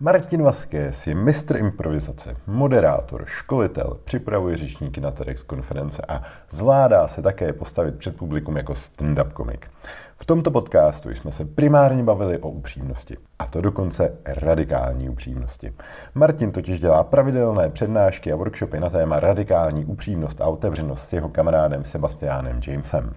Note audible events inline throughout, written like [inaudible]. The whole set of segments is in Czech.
Martin Vasquez je mistr improvizace, moderátor, školitel, připravuje řečníky na TEDx konference a zvládá se také postavit před publikum jako stand-up komik. V tomto podcastu jsme se primárně bavili o upřímnosti, a to dokonce radikální upřímnosti. Martin totiž dělá pravidelné přednášky a workshopy na téma radikální upřímnost a otevřenost s jeho kamarádem Sebastianem Jamesem.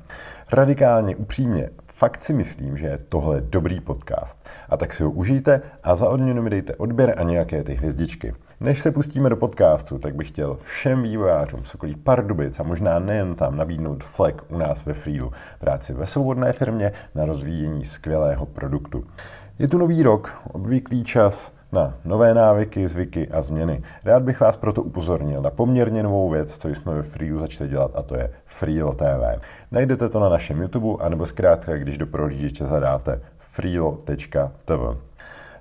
Radikálně upřímně Fakt si myslím, že je tohle dobrý podcast. A tak si ho užijte a za odměnu mi dejte odběr a nějaké ty hvězdičky. Než se pustíme do podcastu, tak bych chtěl všem vývojářům Sokolí Pardubic a možná nejen tam nabídnout flek u nás ve Freelu, práci ve svobodné firmě na rozvíjení skvělého produktu. Je tu nový rok, obvyklý čas, na nové návyky, zvyky a změny. Rád bych vás proto upozornil na poměrně novou věc, co jsme ve Freeu začali dělat, a to je Freelo TV. Najdete to na našem YouTube, anebo zkrátka, když do prohlížeče zadáte freelo.tv.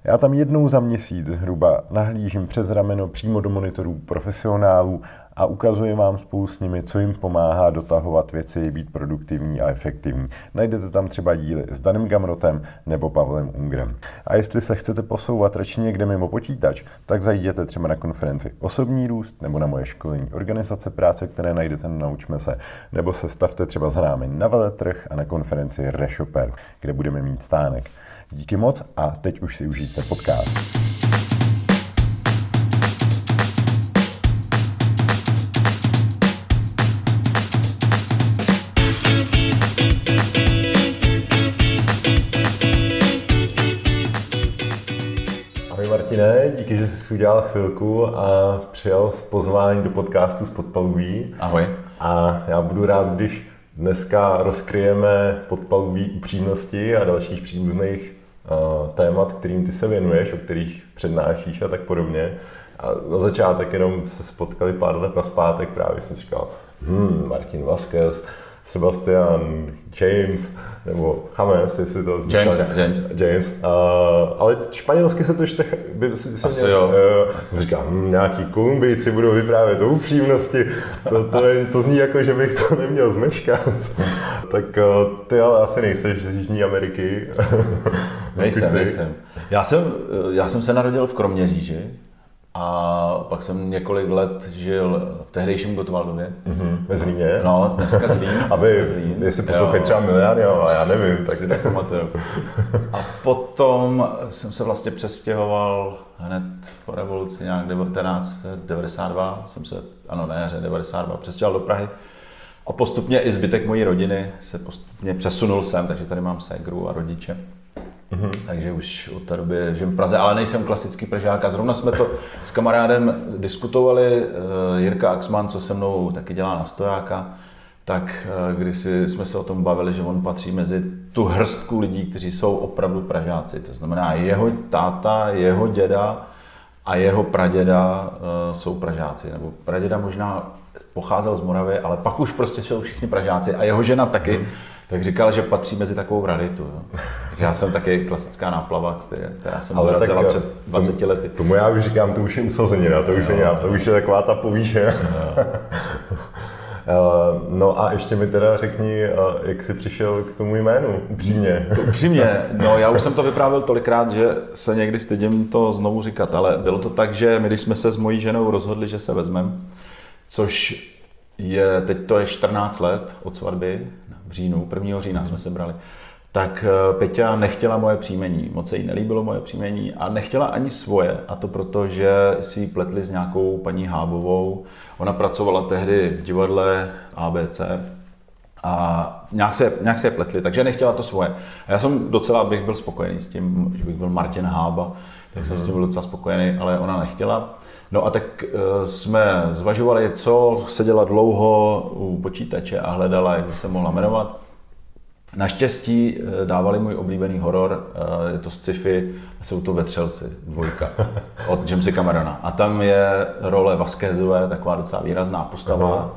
Já tam jednou za měsíc zhruba nahlížím přes rameno přímo do monitorů profesionálů a ukazuje vám spolu s nimi, co jim pomáhá dotahovat věci, být produktivní a efektivní. Najdete tam třeba díly s Danem Gamrotem nebo Pavlem Ungrem. A jestli se chcete posouvat radši někde mimo počítač, tak zajděte třeba na konferenci Osobní růst nebo na moje školení Organizace práce, které najdete na Naučme se, nebo se stavte třeba s námi na veletrh a na konferenci Reshoper, kde budeme mít stánek. Díky moc a teď už si užijte podcast. Martine, díky, že jsi udělal chvilku a přijal z pozvání do podcastu z Podpaluví. Ahoj. A já budu rád, když dneska rozkryjeme podpaluví upřímnosti a dalších příbuzných uh, témat, kterým ty se věnuješ, o kterých přednášíš a tak podobně. A na začátek jenom se spotkali pár let na zpátek, právě jsem si říkal, hmm, Martin Vasquez, Sebastian James, nebo James, jestli to. James, James. James. Uh, ale španělsky se to. By, si, Asi měl, jo. Uh, jsem říkal, hm, nějaký Kolumbijci budou vyprávět o upřímnosti. To, to, je, to zní jako, že bych to neměl zmeškat. tak uh, ty ale asi nejseš z Jižní Ameriky. nejsem, nejsem. Já jsem, já jsem se narodil v Kroměříži, a pak jsem několik let žil v tehdejším Gotwaldově. Mm-hmm. Ve Zlíně? No, dneska Zlín. [laughs] Aby, Zlín. jestli poslouchají třeba miliardy, a já nevím. Tak si nepamatuju. A potom jsem se vlastně přestěhoval hned po revoluci, nějak 1992, jsem se, ano, ne, 92, přestěhoval do Prahy. A postupně i zbytek mojí rodiny se postupně přesunul sem, takže tady mám ségru a rodiče. Mm-hmm. Takže už od té doby žijem v Praze, ale nejsem klasický Pražák. A zrovna jsme to s kamarádem diskutovali, uh, Jirka Axman, co se mnou taky dělá na stojáka, tak uh, když jsme se o tom bavili, že on patří mezi tu hrstku lidí, kteří jsou opravdu Pražáci. To znamená, jeho táta, jeho děda a jeho praděda uh, jsou Pražáci. Nebo praděda možná pocházel z Moravy, ale pak už prostě jsou všichni Pražáci a jeho žena taky. Mm tak říkal, že patří mezi takovou raritu. Jo. Já jsem taky klasická náplava, která jsem Ale dorazila před 20 tomu, lety. Tomu já už říkám, to už je usazenina, to už jo. je to už je taková ta povýše. [laughs] No a ještě mi teda řekni, jak jsi přišel k tomu jménu, upřímně. Upřímně, [laughs] no já už jsem to vyprávěl tolikrát, že se někdy stydím to znovu říkat, ale bylo to tak, že my když jsme se s mojí ženou rozhodli, že se vezmeme, což je, teď to je 14 let od svatby, v říjnu, 1. října jsme se brali, tak eh, Peťa nechtěla moje příjmení, moc se jí nelíbilo moje příjmení a nechtěla ani svoje, a to proto, že si ji pletli s nějakou paní Hábovou. Ona pracovala tehdy v divadle ABC a nějak se, nějak se je pletli, takže nechtěla to svoje. A já jsem docela bych byl spokojený s tím, že bych byl Martin Hába, tak jsem s tím byl docela spokojený, ale ona nechtěla. No a tak uh, jsme zvažovali, co seděla dlouho u počítače a hledala, jak by se mohla jmenovat. Naštěstí uh, dávali můj oblíbený horor, uh, je to sci-fi, jsou to Vetřelci, dvojka, [laughs] od Jamesa Camerona. A tam je role Vasquezové, taková docela výrazná postava, Aha.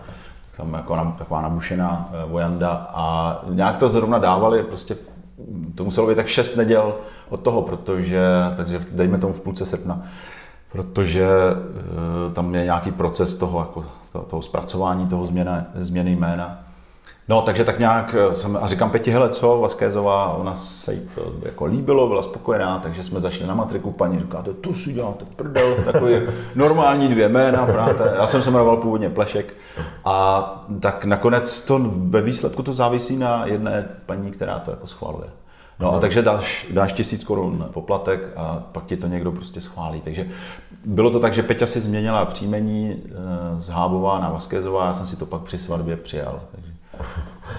tam jako na, taková nabušená vojanda a nějak to zrovna dávali, prostě to muselo být tak šest neděl od toho, protože, takže dejme tomu v půlce srpna protože eh, tam je nějaký proces toho, jako, toho zpracování, toho změna, změny jména. No, takže tak nějak jsem, a říkám Peti, hele, co, Vaskézová, ona se jí to jako líbilo, byla spokojená, takže jsme zašli na matriku, paní říká, to si děláte prdel, takový [laughs] normální dvě jména, práte. Já jsem se jmenoval původně Plešek a tak nakonec to ve výsledku to závisí na jedné paní, která to jako schvaluje. No a takže dáš, dáš tisíc korun poplatek a pak ti to někdo prostě schválí. Takže bylo to tak, že Peťa si změnila příjmení eh, z Hábová na Vaskézová, já jsem si to pak při svatbě přijal. Takže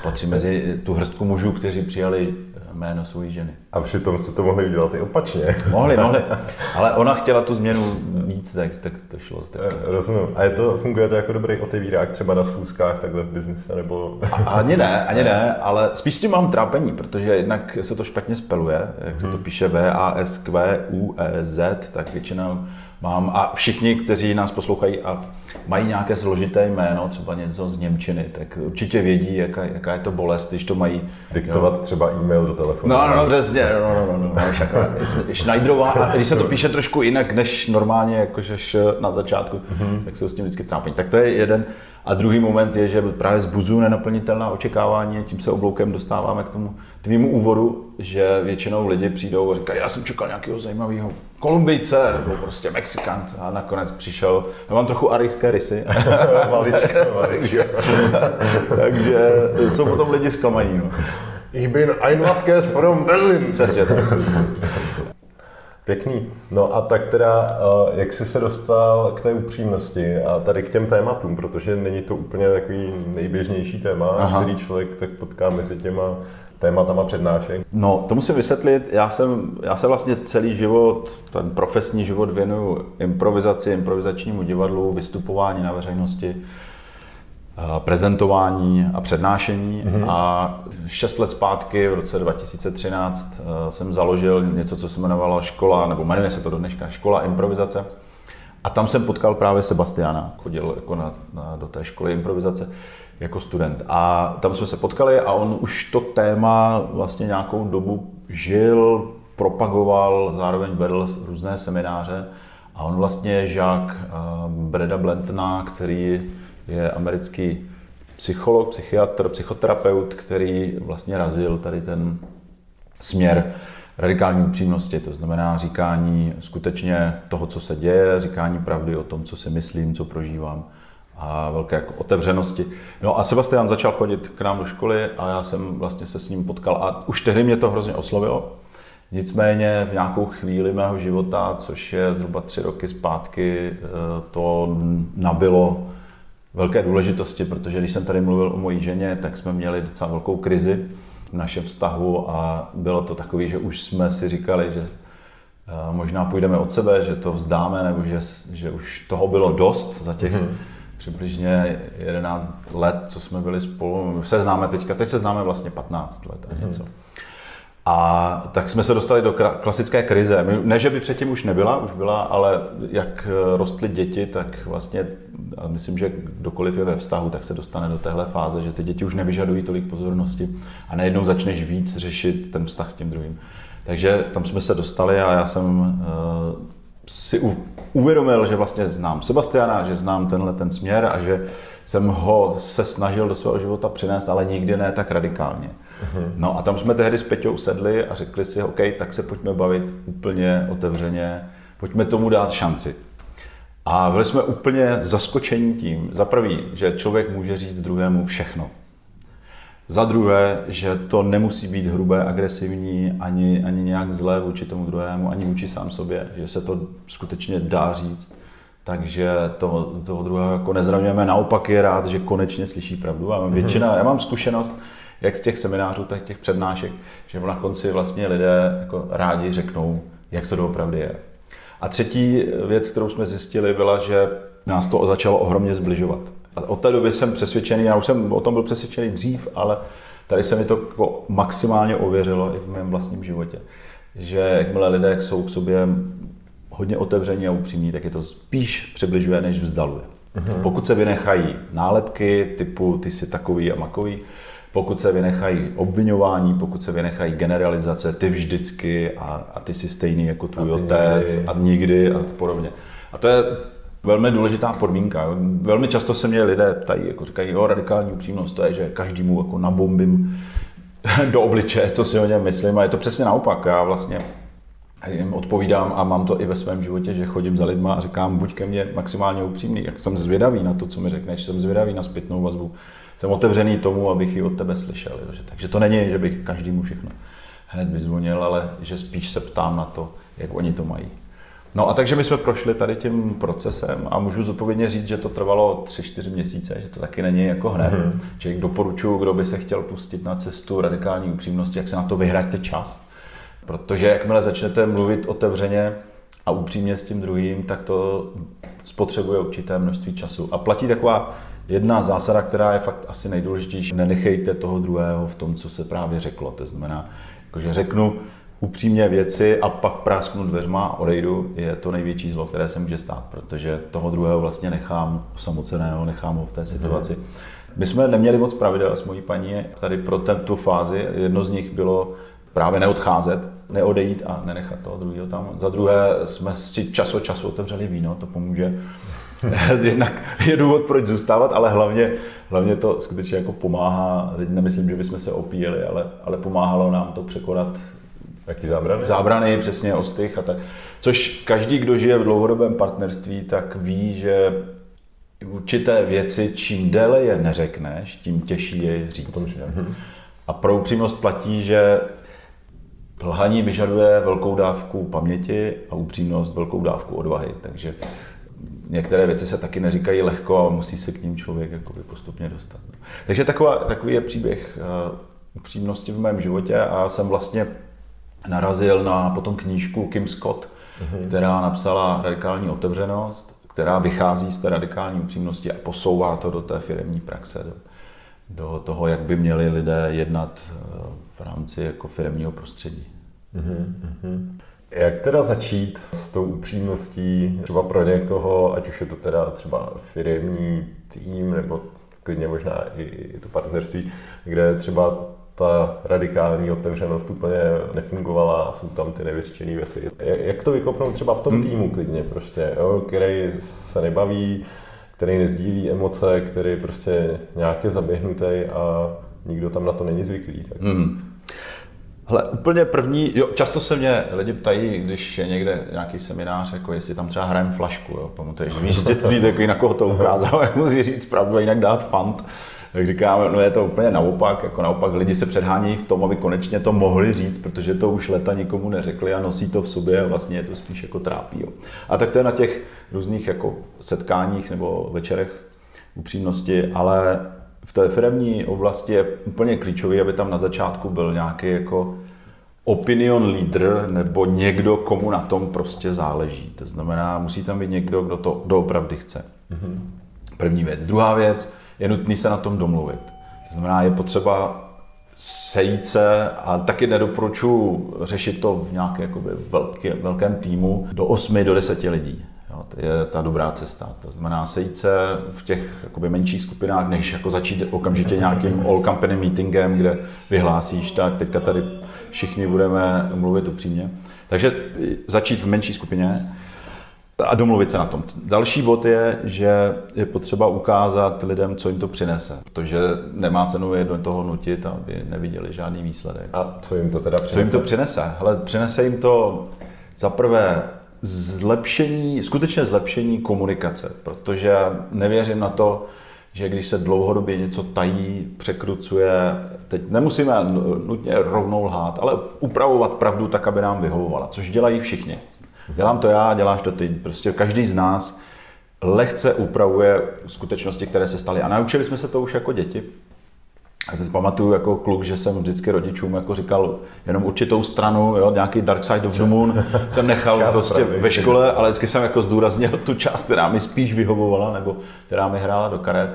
patří mezi tu hrstku mužů, kteří přijali jméno své ženy. A přitom jste to mohli udělat i opačně. Mohli, mohli. [laughs] Ale ona chtěla tu změnu víc, tak, tak to šlo. Tak. Eh, rozumím. A je to, funguje to jako dobrý otevírák třeba na schůzkách takhle v biznise, nebo... A, ani ne, ani ne, ale spíš s tím mám trápení, protože jednak se to špatně speluje, jak se to hmm. píše V, A, S, Q, U, E, Z, tak většinou mám, a všichni, kteří nás poslouchají a mají nějaké složité jméno, třeba něco z Němčiny, tak určitě vědí, jaká, jaká je to bolest, když to mají. Diktovat jo. třeba e-mail do telefonu. No, no, no přesně, no, no, no, no, no Schneiderová, a když se to píše trošku jinak, než normálně, jakože na začátku, mm-hmm. tak se s tím vždycky trápí. Tak to je jeden. A druhý moment je, že právě zbuzuju nenaplnitelná očekávání, tím se obloukem dostáváme k tomu tvýmu úvodu, že většinou lidi přijdou a říkají, já jsem čekal nějakého zajímavého Kolumbijce nebo prostě Mexikant a nakonec přišel, já mám trochu arijské rysy. [laughs] maličko, maličko. [laughs] Takže jsou potom lidi zklamaní. No. Ich bin ein Vasquez from Berlin. Přesně tak. Pěkný. No a tak teda, eh, jak jsi se dostal k té upřímnosti a tady k těm tématům, protože není to úplně takový nejběžnější téma, Aha. který člověk tak potká mezi těma tématama přednášek? No, to musím vysvětlit. Já, jsem, já se vlastně celý život, ten profesní život věnuju improvizaci, improvizačnímu divadlu, vystupování na veřejnosti, prezentování a přednášení. Mm-hmm. A šest let zpátky, v roce 2013, eh, jsem založil něco, co se jmenovalo škola, nebo jmenuje se to do dneška, škola improvizace. A tam jsem potkal právě Sebastiana, chodil jako na, na, do té školy improvizace jako student. A tam jsme se potkali a on už to téma vlastně nějakou dobu žil, propagoval, zároveň vedl různé semináře. A on vlastně je žák eh, Breda Blentona, který je americký psycholog, psychiatr, psychoterapeut, který vlastně razil tady ten směr radikální upřímnosti, to znamená říkání skutečně toho, co se děje, říkání pravdy o tom, co si myslím, co prožívám a velké jako otevřenosti. No a Sebastian začal chodit k nám do školy a já jsem vlastně se s ním potkal a už tehdy mě to hrozně oslovilo. Nicméně v nějakou chvíli mého života, což je zhruba tři roky zpátky, eh, to nabilo velké důležitosti, protože když jsem tady mluvil o mojí ženě, tak jsme měli docela velkou krizi v našem vztahu a bylo to takové, že už jsme si říkali, že eh, možná půjdeme od sebe, že to vzdáme, nebo že, že už toho bylo dost za těch mm-hmm. přibližně 11 let, co jsme byli spolu. Se známe teďka, teď se známe vlastně 15 let a něco. Mm-hmm. A tak jsme se dostali do klasické krize. Ne, že by předtím už nebyla, už byla, ale jak eh, rostly děti, tak vlastně, myslím, že kdokoliv je ve vztahu, tak se dostane do téhle fáze, že ty děti už nevyžadují tolik pozornosti a najednou začneš víc řešit ten vztah s tím druhým. Takže tam jsme se dostali a já jsem uh, si uvědomil, že vlastně znám Sebastiana, že znám tenhle ten směr a že jsem ho se snažil do svého života přinést, ale nikdy ne tak radikálně. Mhm. No a tam jsme tehdy s Peťou sedli a řekli si, OK, tak se pojďme bavit úplně otevřeně, pojďme tomu dát šanci. A byli jsme úplně zaskočení tím, za prvý, že člověk může říct druhému všechno. Za druhé, že to nemusí být hrubé, agresivní, ani, ani nějak zlé vůči tomu druhému, ani vůči sám sobě, že se to skutečně dá říct. Takže to, toho druhého jako nezraňujeme, naopak je rád, že konečně slyší pravdu. A většina, já mám zkušenost, jak z těch seminářů, tak těch přednášek, že na konci vlastně lidé jako rádi řeknou, jak to doopravdy je. A třetí věc, kterou jsme zjistili, byla, že nás to začalo ohromně zbližovat. A od té doby jsem přesvědčený, já už jsem o tom byl přesvědčený dřív, ale tady se mi to jako maximálně ověřilo i v mém vlastním životě. Že jakmile lidé jsou k sobě hodně otevření a upřímní, tak je to spíš přibližuje, než vzdaluje. Mm-hmm. Pokud se vynechají nálepky typu ty jsi takový a makový, pokud se vynechají obvinování, pokud se vynechají generalizace, ty vždycky a, a ty jsi stejný jako tvůj a otec nikdy. a nikdy a podobně. A to je Velmi důležitá podmínka. Velmi často se mě lidé ptají, jako říkají, jo, radikální upřímnost, to je, že každému jako nabombím [laughs] do obličeje, co si o něm myslím. A je to přesně naopak. Já vlastně jim odpovídám a mám to i ve svém životě, že chodím za lidma a říkám, buď ke mně maximálně upřímný, jak jsem zvědavý na to, co mi řekneš, jsem zvědavý na zpětnou vazbu, jsem otevřený tomu, abych ji od tebe slyšel. Jo. Takže to není, že bych každému všechno hned vyzvonil, ale že spíš se ptám na to, jak oni to mají. No a takže my jsme prošli tady tím procesem a můžu zodpovědně říct, že to trvalo 3-4 měsíce, že to taky není jako hned. Mm-hmm. Že doporučuji, kdo by se chtěl pustit na cestu radikální upřímnosti, jak se na to vyhraďte čas. Protože jakmile začnete mluvit otevřeně a upřímně s tím druhým, tak to spotřebuje určité množství času. A platí taková jedna zásada, která je fakt asi nejdůležitější. Nenechejte toho druhého v tom, co se právě řeklo. To znamená, jakože řeknu upřímně věci a pak prásknu dveřma a odejdu, je to největší zlo, které se může stát, protože toho druhého vlastně nechám osamoceného, nechám ho v té situaci. My jsme neměli moc pravidel s mojí paní tady pro tu fázi. Jedno z nich bylo právě neodcházet, neodejít a nenechat toho druhého tam. Za druhé jsme si čas od času otevřeli víno, to pomůže. [laughs] Jednak je důvod, proč zůstávat, ale hlavně, hlavně to skutečně jako pomáhá. Teď nemyslím, že bychom se opíjeli, ale, ale pomáhalo nám to překonat Jaký zábrany? Zábrany, přesně ostych a tak. Což každý, kdo žije v dlouhodobém partnerství, tak ví, že určité věci, čím déle je neřekneš, tím těžší je říct. A pro upřímnost platí, že lhaní vyžaduje velkou dávku paměti a upřímnost velkou dávku odvahy. Takže některé věci se taky neříkají lehko a musí se k ním člověk jakoby postupně dostat. Takže taková, takový je příběh uh, upřímnosti v mém životě a jsem vlastně narazil na potom knížku Kim Scott, mm-hmm. která napsala Radikální otevřenost, která vychází z té radikální upřímnosti a posouvá to do té firmní praxe, do, do toho, jak by měli lidé jednat eh, v rámci jako firmního prostředí. Mm-hmm. Jak teda začít s tou upřímností třeba pro někoho, ať už je to teda třeba firmní tým nebo klidně možná i to partnerství, kde třeba ta radikální otevřenost úplně nefungovala a jsou tam ty nevyřčené věci. Jak to vykopnout třeba v tom hmm. týmu klidně prostě, jo, který se nebaví, který nezdílí emoce, který prostě nějak je zaběhnutý a nikdo tam na to není zvyklý. Tak. Hmm. Hele, úplně první, jo, často se mě lidi ptají, když je někde nějaký seminář, jako jestli tam třeba hrajem flašku, jo, pamatuješ, víš, z dětství, takový na koho to ukázal, [laughs] jak musí říct pravdu jinak dát fant tak říkám, no je to úplně naopak, jako naopak lidi se předhání v tom, aby konečně to mohli říct, protože to už leta nikomu neřekli a nosí to v sobě a vlastně je to spíš jako trápí. Jo. A tak to je na těch různých jako setkáních nebo večerech upřímnosti, ale v té firmní oblasti je úplně klíčový, aby tam na začátku byl nějaký jako opinion leader nebo někdo, komu na tom prostě záleží. To znamená, musí tam být někdo, kdo to doopravdy chce. Mm-hmm. První věc. Druhá věc, je nutný se na tom domluvit. To znamená, je potřeba sejít se a taky nedoporučuji řešit to v nějakém jakoby, velký, velkém týmu do 8 do 10 lidí. Jo, to je ta dobrá cesta. To znamená sejít se v těch jakoby, menších skupinách, než jako začít okamžitě nějakým all company meetingem, kde vyhlásíš, tak teďka tady všichni budeme mluvit upřímně. Takže začít v menší skupině a domluvit se na tom. Další bod je, že je potřeba ukázat lidem, co jim to přinese, protože nemá cenu je do toho nutit, aby neviděli žádný výsledek. A co jim to teda přinese? Co jim to přinese? Hele, přinese jim to za prvé zlepšení, skutečně zlepšení komunikace, protože nevěřím na to, že když se dlouhodobě něco tají, překrucuje, teď nemusíme nutně rovnou lhát, ale upravovat pravdu tak, aby nám vyhovovala, což dělají všichni. Dělám to já, děláš to ty. Prostě každý z nás lehce upravuje skutečnosti, které se staly. A naučili jsme se to už jako děti. Já si pamatuju jako kluk, že jsem vždycky rodičům jako říkal jenom určitou stranu, jo, nějaký Dark Side of the Moon [laughs] jsem nechal prostě pravdy. ve škole, ale vždycky jsem jako zdůraznil tu část, která mi spíš vyhovovala, nebo která mi hrála do karet.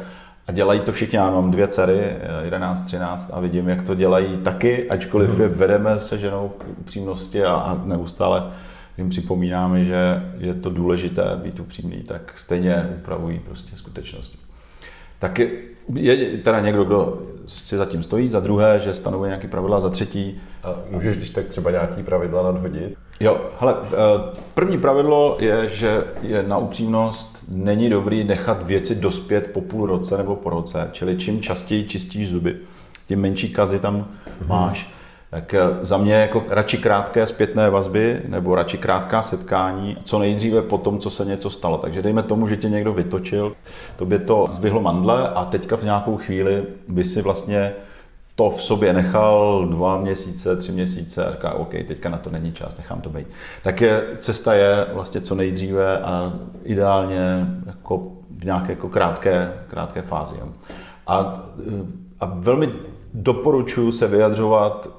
A dělají to všichni, já mám dvě dcery, 11, 13 a vidím, jak to dělají taky, ačkoliv je vedeme se ženou k upřímnosti a, a neustále jim připomínáme, že je to důležité být upřímný, tak stejně upravují prostě skutečnosti. Tak je teda někdo, kdo si za tím stojí, za druhé, že stanovuje nějaké pravidla, za třetí. A můžeš když tak třeba nějaký pravidla nadhodit? Jo, hele, eh, první pravidlo je, že je na upřímnost není dobrý nechat věci dospět po půl roce nebo po roce, čili čím častěji čistíš zuby, tím menší kazy tam máš. Tak eh, za mě jako radši krátké zpětné vazby nebo radši krátká setkání, co nejdříve po tom, co se něco stalo. Takže dejme tomu, že tě někdo vytočil, to by to zvyhlo mandle a teďka v nějakou chvíli by si vlastně to v sobě nechal dva měsíce, tři měsíce a říká, OK, teďka na to není čas, nechám to být. Tak je, cesta je vlastně co nejdříve a ideálně jako v nějaké jako krátké, krátké fázi. A, a velmi doporučuji se vyjadřovat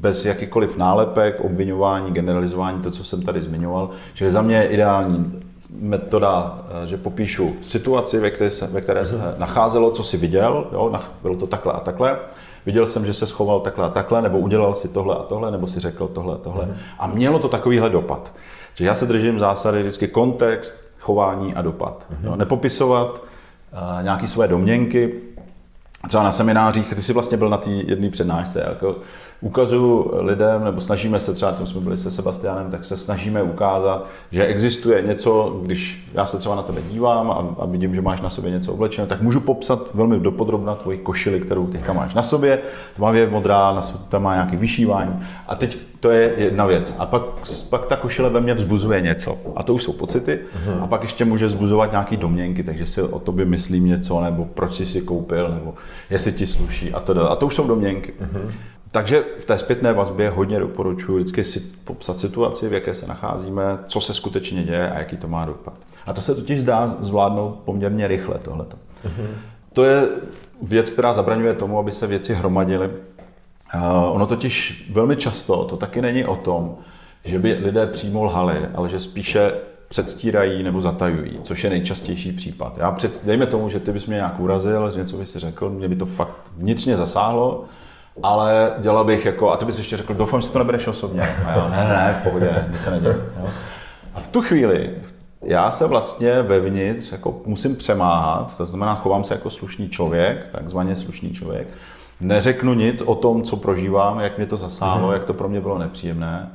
bez jakýkoliv nálepek, obvinování, generalizování, to, co jsem tady zmiňoval. Čili za mě je ideální metoda, že popíšu situaci, ve které se, ve které se nacházelo, co si viděl, jo, bylo to takhle a takhle, viděl jsem, že se schoval takhle a takhle, nebo udělal si tohle a tohle, nebo si řekl tohle a tohle. Mm. A mělo to takovýhle dopad. Že já se držím zásady vždycky kontext, chování a dopad. Mm. Jo, nepopisovat uh, nějaké své domněnky, třeba na seminářích, ty jsi vlastně byl na té jedné přednášce, jako ukazuju lidem, nebo snažíme se, třeba tam jsme byli se Sebastianem, tak se snažíme ukázat, že existuje něco, když já se třeba na tebe dívám a, a vidím, že máš na sobě něco oblečené, tak můžu popsat velmi dopodrobna tvoji košili, kterou teďka máš na sobě, tmavě modrá, tam má nějaký vyšívání. A teď to je jedna věc. A pak, pak ta košile ve mně vzbuzuje něco. A to už jsou pocity. Uh-huh. A pak ještě může vzbuzovat nějaký domněnky, takže si o tobě myslím něco, nebo proč jsi si koupil, nebo jestli ti sluší a to. A to už jsou domněnky. Uh-huh. Takže v té zpětné vazbě hodně doporučuji vždycky si popsat situaci, v jaké se nacházíme, co se skutečně děje a jaký to má dopad. A to se totiž zdá zvládnout poměrně rychle tohleto. Uh-huh. To je věc, která zabraňuje tomu, aby se věci hromadily. Ono totiž velmi často to taky není o tom, že by lidé přímo lhali, ale že spíše předstírají nebo zatajují, což je nejčastější případ. Já před, dejme tomu, že ty bys mě nějak urazil, že něco bys si řekl, mě by to fakt vnitřně zasáhlo, ale dělal bych jako, a ty bys ještě řekl, doufám, že to nebereš osobně. A já, ne, ne, v pohodě, [laughs] nic se neděje. Jo. A v tu chvíli já se vlastně vevnitř jako musím přemáhat, to znamená, chovám se jako slušný člověk, takzvaně slušný člověk, neřeknu nic o tom, co prožívám, jak mě to zasáhlo, mm. jak to pro mě bylo nepříjemné,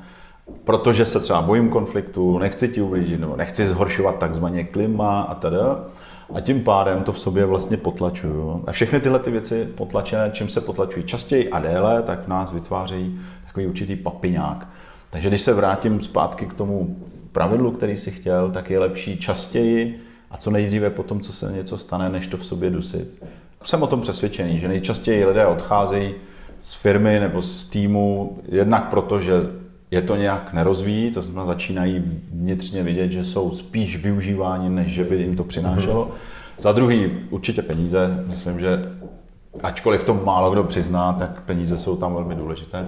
protože se třeba bojím konfliktu, nechci ti ublížit, nebo nechci zhoršovat takzvaně klima a tedy. A tím pádem to v sobě vlastně potlačuju. A všechny tyhle ty věci potlačené, čím se potlačují častěji a déle, tak v nás vytvářejí takový určitý papiňák. Takže když se vrátím zpátky k tomu pravidlu, který si chtěl, tak je lepší častěji a co nejdříve po tom, co se něco stane, než to v sobě dusit. Jsem o tom přesvědčený, že nejčastěji lidé odcházejí z firmy nebo z týmu jednak proto, že je to nějak nerozvíjí, to znamená začínají vnitřně vidět, že jsou spíš využíváni, než že by jim to přinášelo. Mm-hmm. Za druhý určitě peníze, myslím, že ačkoliv to málo kdo přizná, tak peníze jsou tam velmi důležité.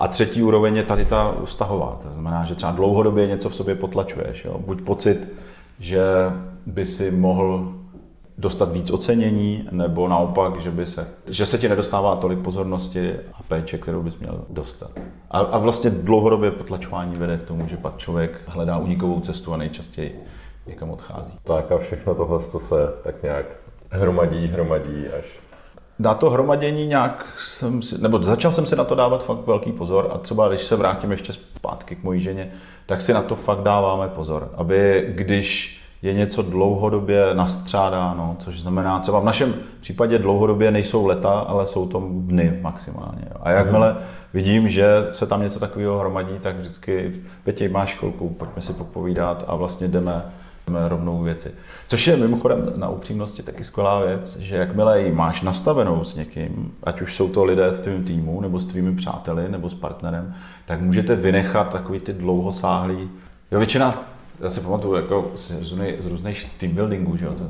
A třetí úroveň je tady ta vztahová, to znamená, že třeba dlouhodobě něco v sobě potlačuješ. Jo? Buď pocit, že by si mohl dostat víc ocenění, nebo naopak, že, by se, že se ti nedostává tolik pozornosti a péče, kterou bys měl dostat. A, a vlastně dlouhodobě potlačování vede k tomu, že pak člověk hledá unikovou cestu a nejčastěji někam odchází. Tak a všechno tohle to se tak nějak hromadí, hromadí až na to hromadění nějak jsem si, nebo začal jsem si na to dávat fakt velký pozor a třeba když se vrátím ještě zpátky k mojí ženě, tak si na to fakt dáváme pozor, aby když je něco dlouhodobě nastřádáno, což znamená třeba v našem případě dlouhodobě nejsou leta, ale jsou to dny maximálně. A jakmile vidím, že se tam něco takového hromadí, tak vždycky, Petě, máš chvilku, pojďme si popovídat a vlastně jdeme, jdeme rovnou věci. Což je mimochodem na upřímnosti taky skvělá věc, že jakmile ji máš nastavenou s někým, ať už jsou to lidé v tvém týmu, nebo s tvými přáteli, nebo s partnerem, tak můžete vynechat takový ty dlouhosáhlý Jo, většina já si pamatuju jako z, z různých team buildingů, že jo, to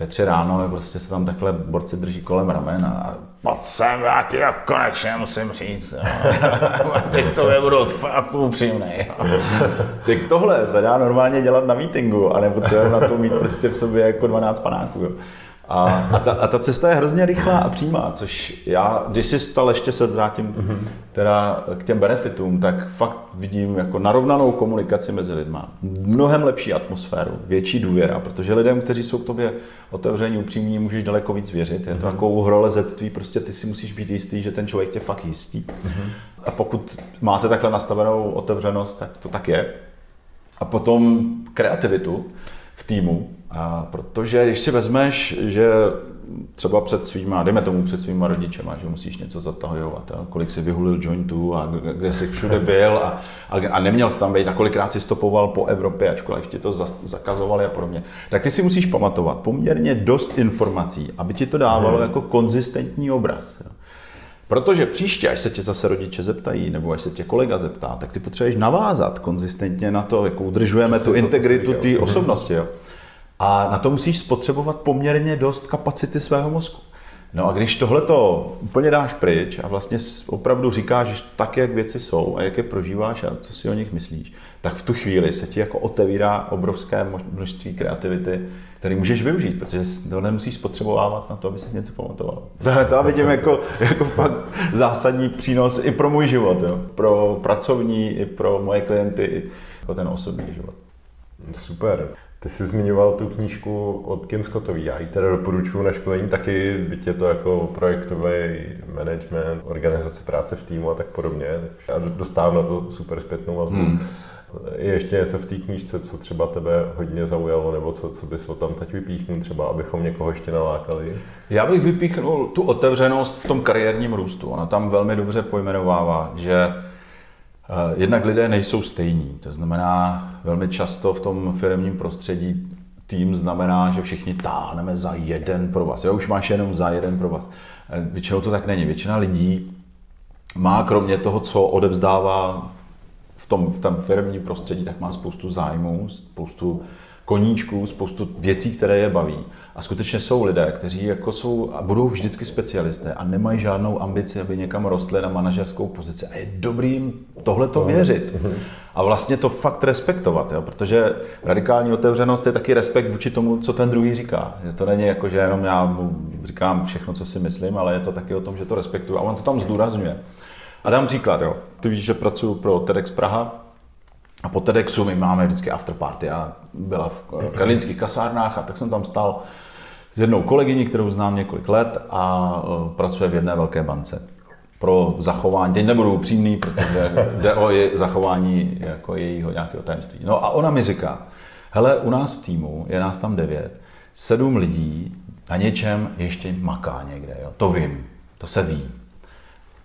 ve tři ráno prostě se tam takhle borci drží kolem ramen a pojď sem, já ti to konečně musím říct, jo. [laughs] teď to budu fakt upřímný. [laughs] Teď tohle se dá normálně dělat na meetingu a nepotřebujeme na to mít prostě v sobě jako 12 panáků. Jo. A, a, ta, a ta cesta je hrozně rychlá a přímá, což já, když si stal ještě se vrátím teda k těm benefitům, tak fakt vidím jako narovnanou komunikaci mezi lidma. Mnohem lepší atmosféru, větší důvěra, protože lidem, kteří jsou k tobě otevření, upřímní, můžeš daleko víc věřit. Je to jako u horolezectví, prostě ty si musíš být jistý, že ten člověk tě fakt jistí. A pokud máte takhle nastavenou otevřenost, tak to tak je. A potom kreativitu v týmu, a protože když si vezmeš, že třeba před svýma, dejme tomu před svýma rodičema, že musíš něco zatahovat, a kolik si vyhulil jointů a kde jsi všude byl a, a, a neměl jsi tam být a kolikrát si stopoval po Evropě, ačkoliv ti to za, zakazovali a podobně, tak ty si musíš pamatovat poměrně dost informací, aby ti to dávalo hmm. jako konzistentní obraz. Jo. Protože příště, až se tě zase rodiče zeptají, nebo až se tě kolega zeptá, tak ty potřebuješ navázat konzistentně na to, jak udržujeme tu integritu té osobnosti. Jo. A na to musíš spotřebovat poměrně dost kapacity svého mozku. No a když tohle to úplně dáš pryč a vlastně opravdu říkáš tak, jak věci jsou a jak je prožíváš a co si o nich myslíš, tak v tu chvíli se ti jako otevírá obrovské množství kreativity, který můžeš využít, protože to nemusíš spotřebovávat na to, aby si něco pamatoval. To, to vidím jako, jako fakt zásadní přínos i pro můj život, jo? pro pracovní, i pro moje klienty, i jako ten osobní život. Super. Ty jsi zmiňoval tu knížku od Kim Scottový. Já ji teda doporučuji na školení taky, byť je to jako projektový management, organizace práce v týmu a tak podobně. A dostávám na to super zpětnou vazbu. Hmm. Je ještě něco v té knížce, co třeba tebe hodně zaujalo, nebo co, co bys o tam teď vypíchnul, třeba abychom někoho ještě nalákali? Já bych vypíchnul tu otevřenost v tom kariérním růstu. Ona tam velmi dobře pojmenovává, že jednak lidé nejsou stejní, to znamená velmi často v tom firmním prostředí tým znamená, že všichni táhneme za jeden pro vás. Jo, už máš jenom za jeden pro vás. Eh, většinou to tak není. Většina lidí má kromě toho, co odevzdává v tom, v tom firmním prostředí, tak má spoustu zájmů, spoustu koníčků, spoustu věcí, které je baví. A skutečně jsou lidé, kteří jako jsou a budou vždycky specialisté a nemají žádnou ambici, aby někam rostli na manažerskou pozici. A je dobrý jim tohle to věřit. A vlastně to fakt respektovat, jo? protože radikální otevřenost je taky respekt vůči tomu, co ten druhý říká. Že to není jako, že jenom já mu říkám všechno, co si myslím, ale je to taky o tom, že to respektuju. A on to tam zdůrazňuje. A dám příklad, jo. Ty víš, že pracuji pro TEDx Praha, a po TEDxu my máme vždycky afterparty. Já byla v karlínských kasárnách a tak jsem tam stal s jednou kolegyní, kterou znám několik let a e, pracuje v jedné velké bance. Pro zachování, teď nebudu upřímný, protože jde o je, zachování jako jejího nějakého tajemství. No a ona mi říká, hele, u nás v týmu, je nás tam devět, sedm lidí na něčem ještě maká někde, jo? to vím, to se ví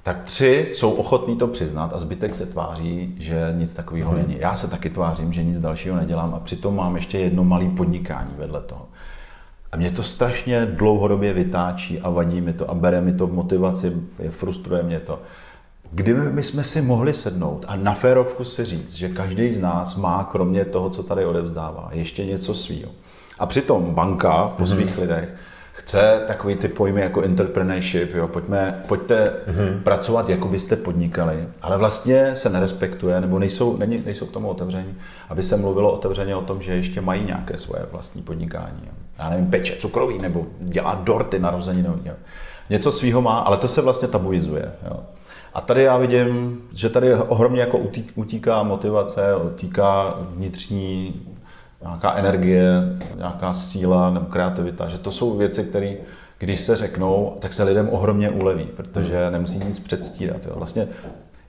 tak tři jsou ochotní to přiznat a zbytek se tváří, že nic takového hmm. není. Já se taky tvářím, že nic dalšího nedělám a přitom mám ještě jedno malé podnikání vedle toho. A mě to strašně dlouhodobě vytáčí a vadí mi to a bere mi to v motivaci, frustruje mě to. Kdyby my jsme si mohli sednout a na férovku si říct, že každý z nás má kromě toho, co tady odevzdává, ještě něco svýho. A přitom banka po mhm. svých hmm. lidech chce takový ty pojmy jako entrepreneurship, jo, pojďme, pojďte mm-hmm. pracovat, jako byste podnikali, ale vlastně se nerespektuje, nebo nejsou, není, nejsou k tomu otevření, aby se mluvilo otevřeně o tom, že ještě mají nějaké svoje vlastní podnikání. Jo. Já nevím, peče cukroví, nebo dělá dorty narozeninový. Jo. Něco svýho má, ale to se vlastně tabuizuje. Jo. A tady já vidím, že tady ohromně jako utíká motivace, utíká vnitřní nějaká energie, nějaká síla nebo kreativita, že to jsou věci, které když se řeknou, tak se lidem ohromně uleví, protože hmm. nemusí nic předstírat. Jo. Vlastně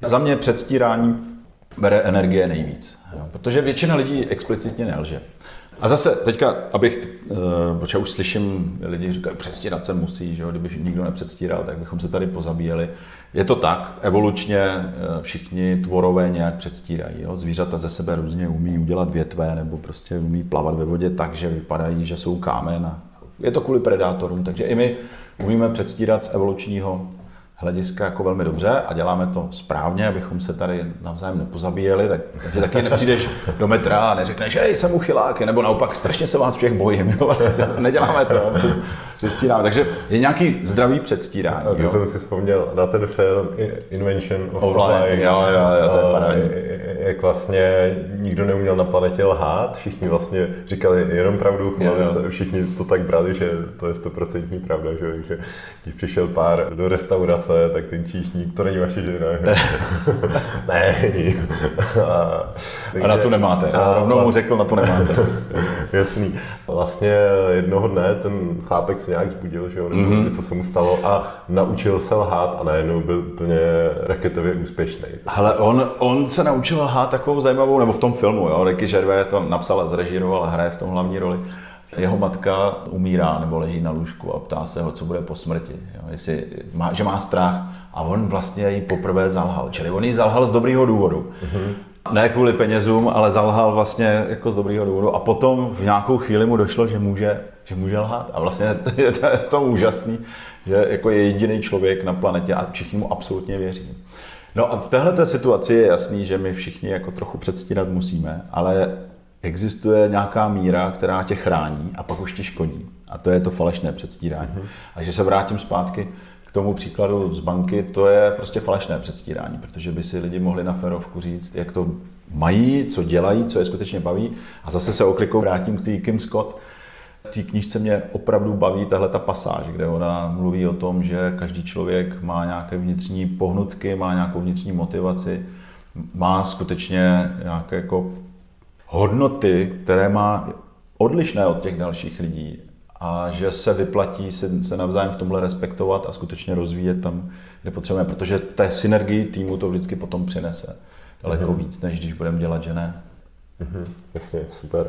za mě předstírání bere energie nejvíc, jo. protože většina lidí explicitně nelže. A zase teďka, abych, uh, protože už slyším, lidi říkají, předstírat se musí, že jo? kdyby nikdo nepředstíral, tak bychom se tady pozabíjeli. Je to tak, evolučně eh, všichni tvorové nějak předstírají. Jo? Zvířata ze sebe různě umí udělat větve nebo prostě umí plavat ve vodě tak, že vypadají, že jsou kámen. Je to kvůli predátorům, takže i my umíme předstírat z evolučního hlediska jako velmi dobře a děláme to správně, abychom se tady navzájem nepozabíjeli, tak, takže taky nepřijdeš do metra a neřekneš, hej, jsem uchylák, nebo naopak strašně se vás všech bojím, [laughs] jo, vlastně neděláme to, přestíráme. Takže je nějaký zdravý předstírání. A ty jo. jsem si vzpomněl na ten film Invention of, Of Lying. Lying. Jo, jo, jo, to je parádní. Jak vlastně nikdo neuměl na planetě lhát, všichni vlastně říkali jenom pravdu, Jo, jo. všichni to tak brali, že to je stoprocentní pravda, že když přišel pár do restaurace, tak ten číšník, to není vaše žena, že? [laughs] ne. A, A na to nemáte, a rovnou mu řekl, na to nemáte. Jasný. Vlastně jednoho dne ten chlápek se nějak zbudil, že jo, nebo mm-hmm. co se mu stalo a naučil se lhát a najednou byl úplně raketově úspěšný. Ale on, on se naučil lhát takovou zajímavou, nebo v tom filmu, jo, Ricky Gervais to napsal a zrežíroval a hraje v tom hlavní roli. Jeho matka umírá nebo leží na lůžku a ptá se ho, co bude po smrti. Jo, jestli má, že má strach a on vlastně jí poprvé zalhal. Čili on jí zalhal z dobrýho důvodu. Mm-hmm. Ne kvůli penězům, ale zalhal vlastně jako z dobrýho důvodu. A potom v nějakou chvíli mu došlo, že může, že může lhát. A vlastně [laughs] to je to, je to úžasný, že jako je jediný člověk na planetě a všichni mu absolutně věří. No a v téhle situaci je jasný, že my všichni jako trochu předstírat musíme, ale existuje nějaká míra, která tě chrání a pak už ti škodí. A to je to falešné předstírání. Mm-hmm. A že se vrátím zpátky k tomu příkladu z banky, to je prostě falešné předstírání, protože by si lidi mohli na ferovku říct, jak to mají, co dělají, co je skutečně baví. A zase se oklikou vrátím k té Kim Scott. V té knižce mě opravdu baví tahle ta pasáž, kde ona mluví o tom, že každý člověk má nějaké vnitřní pohnutky, má nějakou vnitřní motivaci, má skutečně nějaké jako hodnoty, které má odlišné od těch dalších lidí a že se vyplatí se, se navzájem v tomhle respektovat a skutečně rozvíjet tam, kde potřebujeme, protože té synergii týmu to vždycky potom přinese daleko mm-hmm. víc, než když budeme dělat, že ne. Mm-hmm. Jasně, super.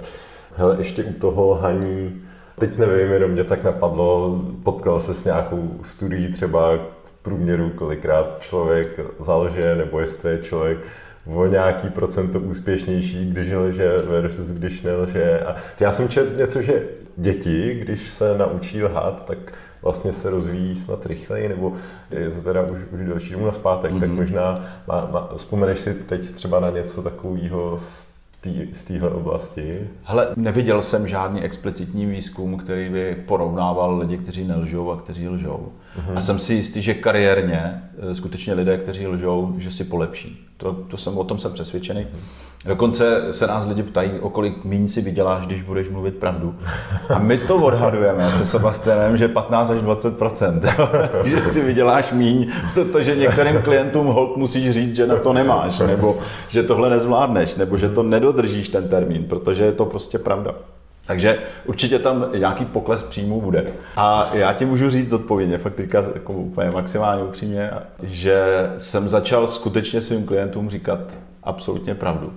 Hele, ještě u toho lhaní, teď nevím, jenom mě tak napadlo, potkal se s nějakou studií třeba v průměru, kolikrát člověk zalže, nebo jestli je člověk o nějaký procento úspěšnější, když lže versus když nelže. A já jsem četl něco, že děti, když se naučí lhát, tak vlastně se rozvíjí snad rychleji, nebo je to teda už, už delší dobu naspátek, mm-hmm. tak možná má, má, vzpomeneš si teď třeba na něco takového z z téhle oblasti? Hele, neviděl jsem žádný explicitní výzkum, který by porovnával lidi, kteří nelžou a kteří lžou. Mm-hmm. A jsem si jistý, že kariérně eh, skutečně lidé, kteří lžou, že si polepší. To, to jsem, o tom jsem přesvědčený. Dokonce se nás lidi ptají, o kolik míň si vyděláš, když budeš mluvit pravdu. A my to odhadujeme se Sebastianem, že 15 až 20% [laughs] že si vyděláš míň, protože některým klientům hold musíš říct, že na to nemáš, nebo že tohle nezvládneš, nebo že to nedodržíš ten termín, protože je to prostě pravda. Takže určitě tam nějaký pokles příjmů bude. A já ti můžu říct zodpovědně, fakt teďka jako úplně maximálně upřímně, že jsem začal skutečně svým klientům říkat absolutně pravdu.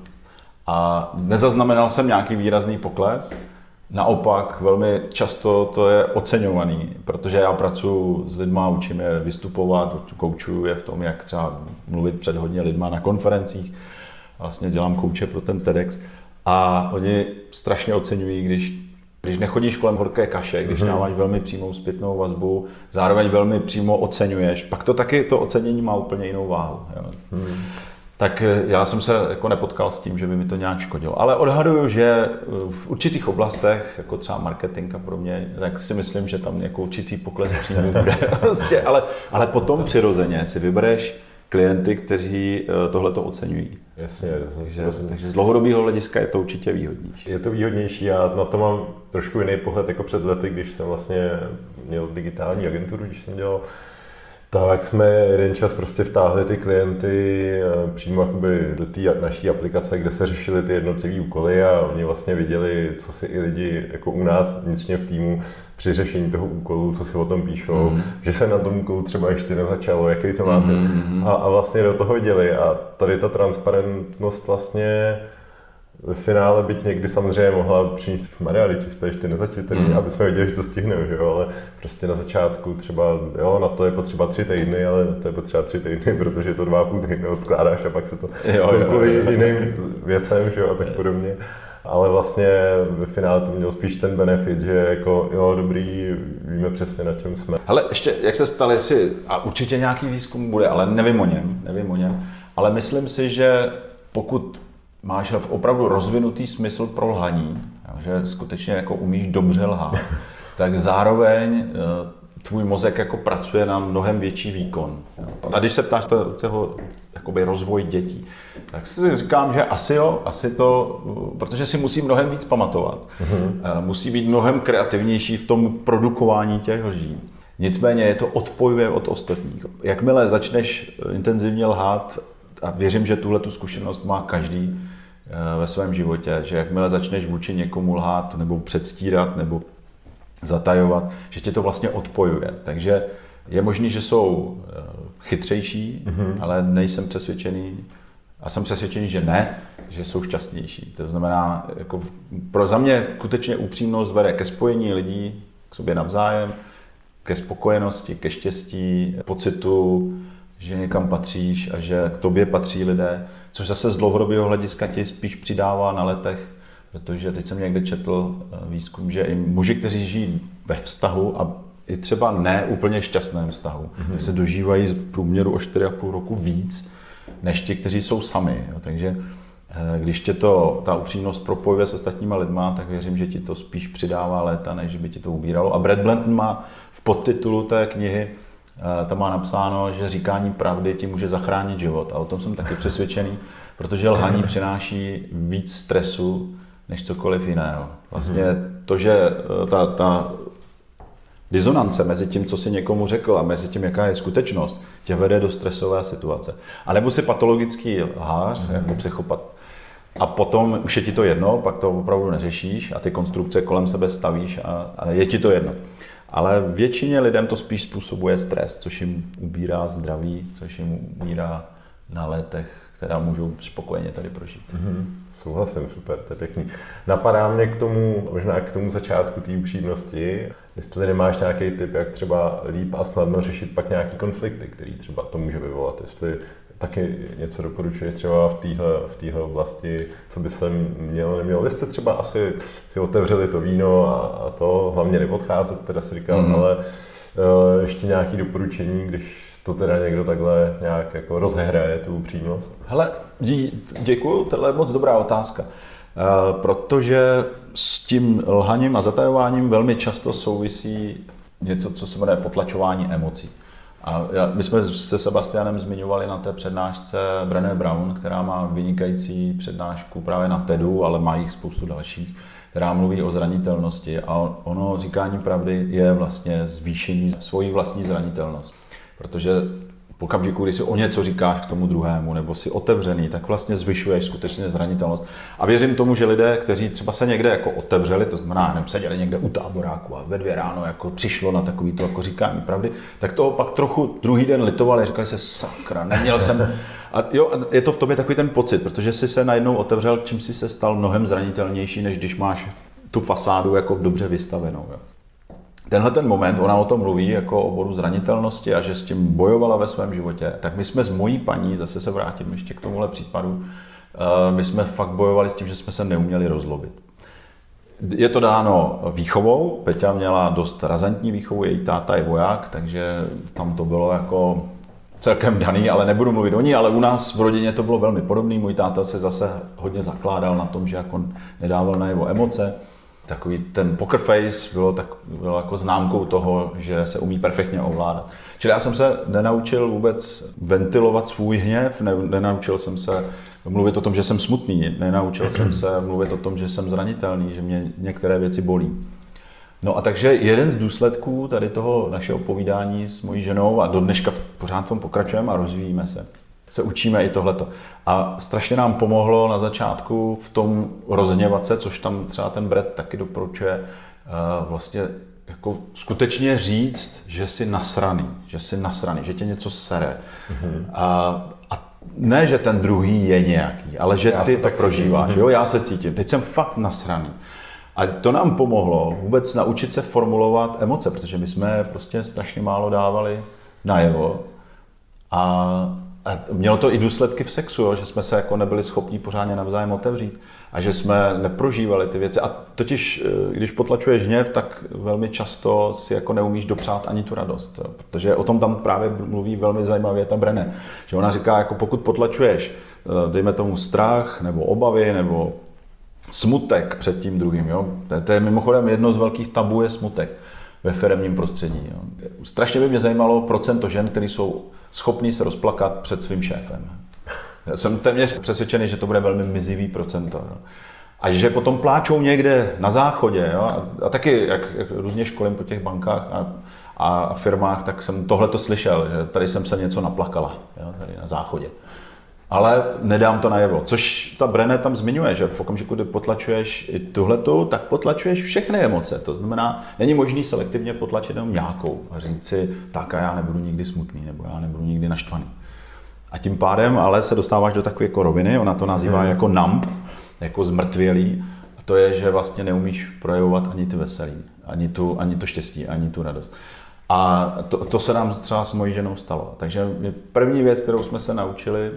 A nezaznamenal jsem nějaký výrazný pokles, Naopak, velmi často to je oceňovaný, protože já pracuji s lidma, učím je vystupovat, koučuju je v tom, jak třeba mluvit před hodně lidma na konferencích. Vlastně dělám kouče pro ten TEDx. A oni strašně oceňují, když, když nechodíš kolem horké kaše, když mm-hmm. dáváš velmi přímou zpětnou vazbu, zároveň velmi přímo oceňuješ, pak to taky, to ocenění má úplně jinou váhu. Jo. Tak já jsem se jako nepotkal s tím, že by mi to nějak škodilo. Ale odhaduju, že v určitých oblastech, jako třeba marketing a pro mě, tak si myslím, že tam jako určitý pokles [laughs] příjmů bude. prostě, ale, ale potom přirozeně si vybereš klienty, kteří tohle to oceňují. Jasně, takže, takže z dlouhodobého hlediska je to určitě výhodnější. Je to výhodnější, já na to mám trošku jiný pohled jako před lety, když jsem vlastně měl digitální agenturu, když jsem dělal tak jsme jeden čas prostě vtáhli ty klienty přímo jakoby do té naší aplikace, kde se řešily ty jednotlivé úkoly a oni vlastně viděli, co si i lidi jako u nás vnitřně v týmu při řešení toho úkolu, co si o tom píšou, mm. že se na tom úkolu třeba ještě nezačalo, jaký to máte. Mm. A, a vlastně do toho viděli a tady ta transparentnost vlastně ve finále byť někdy samozřejmě mohla přinést v Maria, když jste ještě nezačítaný, mm. aby jsme věděli, že to stihneme, že jo, ale prostě na začátku třeba, jo, na to je potřeba tři týdny, ale na to je potřeba tři týdny, [laughs] protože to dva půl týdny odkládáš a pak se to, jo, to jo, kvůli jo, jo. jiným věcem, že jo, a tak podobně. ale vlastně ve finále to měl spíš ten benefit, že jako jo, dobrý, víme přesně na čem jsme. Hele, ještě, jak se ptali, jestli, a určitě nějaký výzkum bude, ale nevím o něm, nevím o něm, ale myslím si, že pokud máš opravdu rozvinutý smysl pro lhaní, že skutečně jako umíš dobře lhát, [laughs] tak zároveň eh, tvůj mozek jako pracuje na mnohem větší výkon. A když se ptáš toho jakoby rozvoj dětí, tak si říkám, že asi jo, asi to, protože si musí mnohem víc pamatovat. Mm-hmm. Musí být mnohem kreativnější v tom produkování těch lží. Nicméně je to odpojuje od ostatních. Jakmile začneš intenzivně lhát, a věřím, že tuhle tu zkušenost má každý eh, ve svém životě, že jakmile začneš vůči někomu lhát nebo předstírat nebo zatajovat, že tě to vlastně odpojuje. Takže je možný, že jsou eh, chytřejší, mm-hmm. ale nejsem přesvědčený, a jsem přesvědčený, že ne, že jsou šťastnější. To znamená, jako pro za mě skutečně upřímnost vede ke spojení lidí k sobě navzájem, ke spokojenosti, ke štěstí, pocitu, že někam patříš a že k tobě patří lidé, což zase z dlouhodobého hlediska ti spíš přidává na letech Protože teď jsem někde četl eh, výzkum, že i muži, kteří žijí ve vztahu a i třeba ne úplně šťastném vztahu, mm-hmm. se dožívají z průměru o 4,5 roku víc, než ti, kteří jsou sami. Jo. Takže eh, když tě to, ta upřímnost propojuje s ostatníma lidma, tak věřím, že ti to spíš přidává léta, než by ti to ubíralo. A Brad Blanton má v podtitulu té knihy, tam má napsáno, že říkání pravdy ti může zachránit život. A o tom jsem taky přesvědčený, protože lhaní [laughs] přináší víc stresu, než cokoliv jiného. Vlastně mm-hmm. to, že eh, ta, ta disonance mezi tím, co si někomu řekl a mezi tím, jaká je skutečnost, tě vede do stresové situace. A nebo si patologický lhář, mm-hmm. jako psychopat. A potom už je ti to jedno, pak to opravdu neřešíš a ty konstrukce kolem sebe stavíš a, a je ti to jedno. Ale většině lidem to spíš způsobuje stres, což jim ubírá zdraví, což jim ubírá na letech, která můžou spokojeně tady prožít. Mm-hmm. Souhlasím, super, to je pěkný. Napadá mě k tomu, možná k tomu začátku té upřímnosti, jestli nemáš nějaký tip, jak třeba líp a snadno řešit pak nějaký konflikty, který třeba to může vyvolat, jestli taky něco doporučuješ třeba v téhle v téhle oblasti, co by se mělo, nemělo. Vy jste třeba asi si otevřeli to víno a, a to, hlavně nepodcházet, teda si říkal, mm-hmm. ale uh, ještě nějaké doporučení, když to teda někdo takhle nějak jako rozhraje tu upřímnost? Hele, děkuju, tohle je moc dobrá otázka. Eh, protože s tím lhaním a zatajováním velmi často souvisí něco, co se jmenuje potlačování emocí. A my jsme se Sebastianem zmiňovali na té přednášce Brené Brown, která má vynikající přednášku právě na TEDu, ale má jich spoustu dalších, která mluví o zranitelnosti. A ono říkání pravdy je vlastně zvýšení svojí vlastní zranitelnosti. Protože okamžiku, kdy si o něco říkáš k tomu druhému, nebo si otevřený, tak vlastně zvyšuješ skutečně zranitelnost. A věřím tomu, že lidé, kteří třeba se někde jako otevřeli, to znamená, nevím, seděli někde u táboráku a ve dvě ráno jako přišlo na takový to jako říkání pravdy, tak toho pak trochu druhý den litovali, říkali se, sakra, neměl jsem. A jo, je to v tobě takový ten pocit, protože jsi se najednou otevřel, čím si se stal mnohem zranitelnější, než když máš tu fasádu jako dobře vystavenou. Jo tenhle ten moment, ona o tom mluví jako o bodu zranitelnosti a že s tím bojovala ve svém životě, tak my jsme s mojí paní, zase se vrátím ještě k tomuhle případu, eh, my jsme fakt bojovali s tím, že jsme se neuměli rozlobit. Je to dáno výchovou, Peťa měla dost razantní výchovu, její táta je voják, takže tam to bylo jako celkem daný, ale nebudu mluvit o ní, ale u nás v rodině to bylo velmi podobné. Můj táta se zase hodně zakládal na tom, že jako nedával na jeho emoce takový ten poker face bylo, tak, bylo jako známkou toho, že se umí perfektně ovládat. Čili já jsem se nenaučil vůbec ventilovat svůj hněv, ne, nenaučil jsem se mluvit o tom, že jsem smutný, nenaučil jsem se mluvit o tom, že jsem zranitelný, že mě některé věci bolí. No a takže jeden z důsledků tady toho našeho povídání s mojí ženou a do dneška pořád tom pokračujeme a rozvíjíme se, se učíme i tohleto. A strašně nám pomohlo na začátku v tom rozhněvat se, což tam třeba ten Brett taky doporučuje, eh, vlastně jako skutečně říct, že jsi nasraný, že jsi nasraný, že tě něco sere. Mm-hmm. A, a ne, že ten druhý je nějaký, ale že já ty to prožíváš. Mm-hmm. Jo, já se cítím. Teď jsem fakt nasraný. A to nám pomohlo vůbec naučit se formulovat emoce, protože my jsme prostě strašně málo dávali najevo. A a mělo to i důsledky v sexu, jo, že jsme se jako nebyli schopni pořádně navzájem otevřít a že jsme neprožívali ty věci. A totiž, eh, když potlačuješ hněv, tak velmi často si jako neumíš dopřát ani tu radost. Jo, protože o tom tam právě mluví velmi zajímavě ta Brené. Že ona říká, jako pokud potlačuješ, eh, dejme tomu strach, nebo obavy, nebo smutek před tím druhým. Jo? To, to je mimochodem jedno z velkých tabů je smutek ve firmním prostředí. Jo? Strašně by mě zajímalo procento žen, které jsou schopní se rozplakat před svým šéfem. Já jsem téměř přesvědčený, že to bude velmi mizivý procento. Jo? A že potom pláčou někde na záchodě. Jo? A, a taky, jak, jak různě školím po těch bankách a, a firmách, tak jsem tohle to slyšel, že tady jsem se něco naplakala, jo? tady na záchodě ale nedám to najevo. Což ta Brené tam zmiňuje, že v okamžiku, kdy potlačuješ i tuhletu, tak potlačuješ všechny emoce. To znamená, není možný selektivně potlačit jenom nějakou a říct si, tak a já nebudu nikdy smutný, nebo já nebudu nikdy naštvaný. A tím pádem ale se dostáváš do takové jako roviny, ona to nazývá hmm. jako numb, jako zmrtvělý. A to je, že vlastně neumíš projevovat ani ty veselí, ani, tu, ani to štěstí, ani tu radost. A to, to se nám třeba s mojí ženou stalo. Takže první věc, kterou jsme se naučili,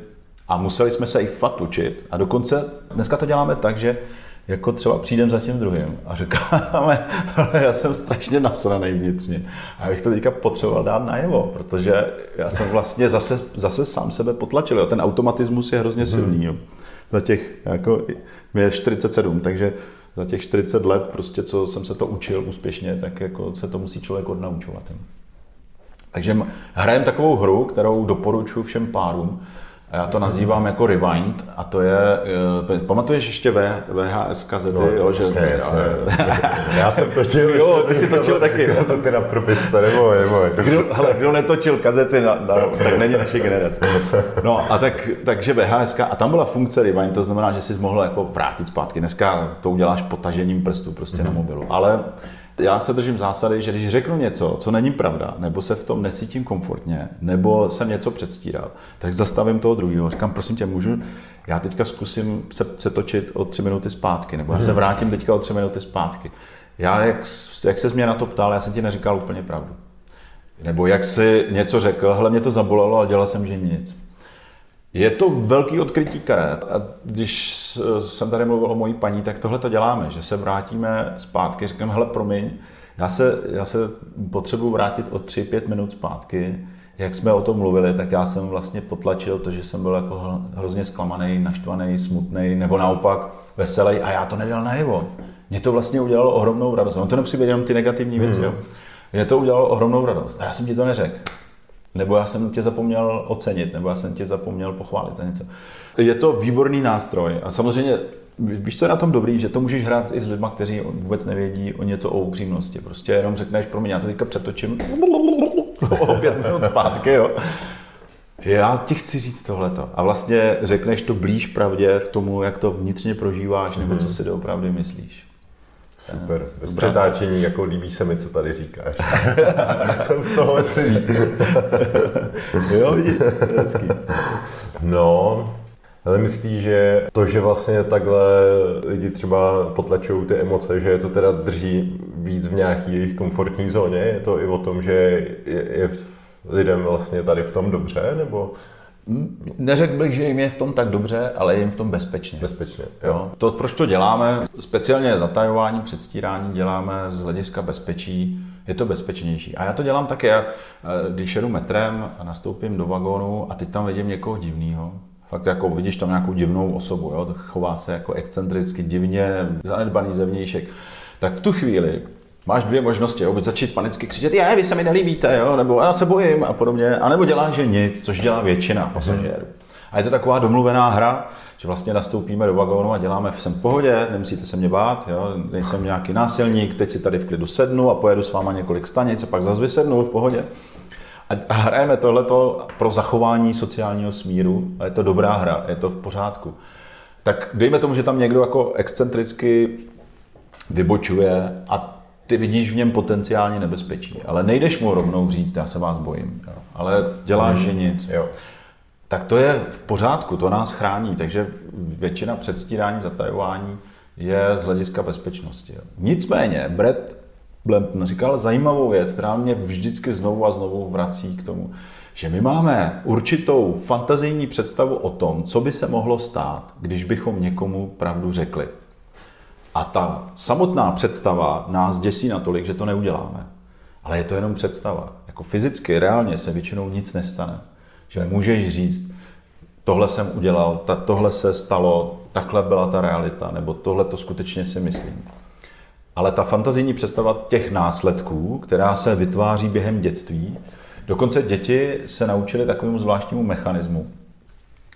a museli jsme se i fakt učit. A dokonce dneska to děláme tak, že jako třeba přijdem za tím druhým a říkáme, [laughs] ale já jsem strašně nasraný vnitřně. A já bych to teďka potřeboval dát najevo, protože já jsem vlastně zase, zase sám sebe potlačil. Jo. Ten automatismus je hrozně silný. Jo. Za těch, jako, mě je 47, takže za těch 40 let, prostě, co jsem se to učil úspěšně, tak jako se to musí člověk odnaučovat. Takže hrajeme takovou hru, kterou doporučuji všem párům, a já to nazývám jako rewind a to je, uh, pamatuješ ještě v, VHS kazety, no, jo, že... Jasně, [laughs] jasně. já jsem točil. jo, ty jsi točil taky. Kazety na propista, nebo, nebo kdo, hele, kdo netočil kazety, na, na, tak není naše generace. No a tak, takže VHS a tam byla funkce rewind, to znamená, že jsi mohl jako vrátit zpátky. Dneska to uděláš potažením prstu prostě mm-hmm. na mhm. mobilu. Ale já se držím zásady, že když řeknu něco, co není pravda, nebo se v tom necítím komfortně, nebo jsem něco předstíral, tak zastavím toho druhého. Říkám, prosím tě, můžu, já teďka zkusím se přetočit o tři minuty zpátky, nebo já se mhm. vrátím teďka o tři minuty zpátky. Já, jak, jak se mě na to ptal, já jsem ti neříkal úplně pravdu. Nebo jak si něco řekl, hele, mě to zabolelo, ale dělal jsem, že nic. Je to velký odkrytí karet. A když jsem tady mluvil o mojí paní, tak tohle to děláme, že se vrátíme zpátky, říkám, hele, promiň, já se, já se potřebuji vrátit o 3-5 minut zpátky. Jak jsme o tom mluvili, tak já jsem vlastně potlačil to, že jsem byl jako hrozně zklamaný, naštvaný, smutný, nebo naopak veselý a já to nedal najevo. Mě to vlastně udělalo ohromnou radost. On to nemusí být jenom ty negativní věci, hmm. jo. Mě to udělalo ohromnou radost a já jsem ti to neřekl nebo já jsem tě zapomněl ocenit, nebo já jsem tě zapomněl pochválit a něco. Je to výborný nástroj a samozřejmě Víš, co je na tom dobrý, že to můžeš hrát i s lidmi, kteří vůbec nevědí o něco o upřímnosti. Prostě jenom řekneš, pro mě, já to teďka přetočím o pět minut zpátky, jo. Já ti chci říct tohleto. A vlastně řekneš to blíž pravdě v tomu, jak to vnitřně prožíváš, nebo co si doopravdy myslíš. Super, bez přetáčení, jako líbí se mi, co tady říkáš. [laughs] Jsem z toho veselý. [laughs] jo, vidíš, hezký. No, ale myslíš, že to, že vlastně takhle lidi třeba potlačují ty emoce, že je to teda drží víc v nějaký jejich komfortní zóně? Je to i o tom, že je, je lidem vlastně tady v tom dobře, nebo... Neřekl bych, že jim je v tom tak dobře, ale je jim v tom bezpečně. Bezpečně, jo. To, proč to děláme, speciálně zatajování, předstírání děláme z hlediska bezpečí, je to bezpečnější. A já to dělám také, eh, když jedu metrem a nastoupím do vagónu a teď tam vidím někoho divného, Fakt jako vidíš tam nějakou divnou osobu, jo? chová se jako excentricky, divně, zanedbaný zevnějšek. Tak v tu chvíli máš dvě možnosti. Jo? Buď začít panicky křičet, je, vy se mi nelíbíte, jo? nebo já se bojím a podobně, a nebo děláš, že nic, což dělá většina pasažérů. A je to taková domluvená hra, že vlastně nastoupíme do vagónu a děláme jsem v pohodě, nemusíte se mě bát, jo? nejsem nějaký násilník, teď si tady v klidu sednu a pojedu s váma několik stanic a pak zase vysednu v pohodě. A hrajeme tohleto pro zachování sociálního smíru a je to dobrá hra, je to v pořádku. Tak dejme tomu, že tam někdo jako excentricky vybočuje a ty vidíš v něm potenciální nebezpečí, ale nejdeš mu rovnou říct, já se vás bojím, jo. ale děláš, že nic. Jo. Tak to je v pořádku, to nás chrání, takže většina předstírání, zatajování je z hlediska bezpečnosti. Jo. Nicméně, Brett Blampton říkal zajímavou věc, která mě vždycky znovu a znovu vrací k tomu, že my máme určitou fantazijní představu o tom, co by se mohlo stát, když bychom někomu pravdu řekli. A ta samotná představa nás děsí natolik, že to neuděláme. Ale je to jenom představa. Jako fyzicky, reálně se většinou nic nestane. Že můžeš říct, tohle jsem udělal, ta, tohle se stalo, takhle byla ta realita, nebo tohle to skutečně si myslím. Ale ta fantazijní představa těch následků, která se vytváří během dětství, dokonce děti se naučily takovému zvláštnímu mechanismu.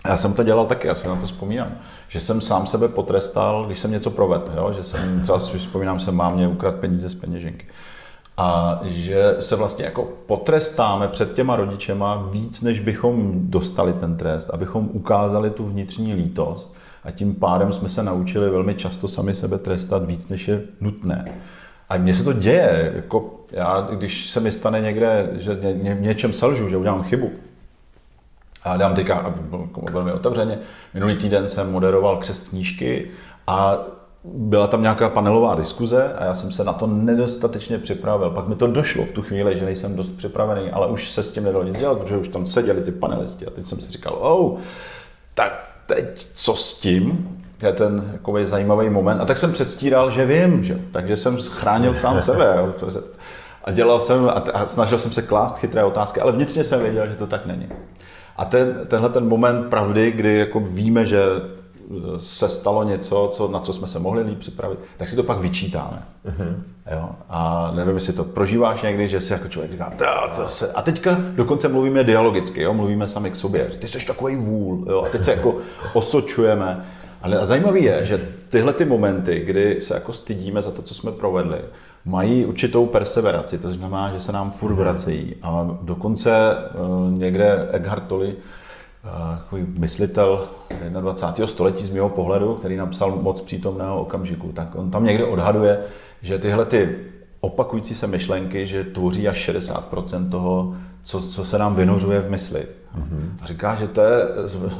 Já jsem to dělal taky, já si na to vzpomínám, že jsem sám sebe potrestal, když jsem něco provedl, jo? že jsem, třeba si vzpomínám, že mám mě ukradl peníze z peněženky. A že se vlastně jako potrestáme před těma rodičema víc, než bychom dostali ten trest, abychom ukázali tu vnitřní lítost a tím pádem jsme se naučili velmi často sami sebe trestat víc, než je nutné. A mně se to děje, jako já, když se mi stane někde, že ně, ně, něčem selžu, že udělám chybu, a dám teďka velmi otevřeně, minulý týden jsem moderoval křest knížky a byla tam nějaká panelová diskuze a já jsem se na to nedostatečně připravil. Pak mi to došlo v tu chvíli, že nejsem dost připravený, ale už se s tím nedalo nic dělat, protože už tam seděli ty panelisti a teď jsem si říkal, oh, tak teď co s tím? Je ten takový zajímavý moment. A tak jsem předstíral, že vím, že? takže jsem chránil sám sebe. A dělal jsem a snažil jsem se klást chytré otázky, ale vnitřně jsem věděl, že to tak není. A ten, tenhle ten moment pravdy, kdy jako víme, že se stalo něco, co, na co jsme se mohli líp připravit, tak si to pak vyčítáme. Uh-huh. Jo? A nevím, jestli to prožíváš někdy, že si jako člověk říká, to se... a teďka dokonce mluvíme dialogicky, jo? mluvíme sami k sobě, ty jsi takový vůl, jo? a teď se jako osočujeme. Ale zajímavé je, že tyhle ty momenty, kdy se jako stydíme za to, co jsme provedli, mají určitou perseveraci, to znamená, že se nám furt vracejí. A dokonce uh, někde Eckhart Tolle takový myslitel 21. století z mého pohledu, který napsal moc přítomného okamžiku, tak on tam někde odhaduje, že tyhle ty opakující se myšlenky, že tvoří až 60% toho, co, co se nám vynořuje v mysli. A říká, že to je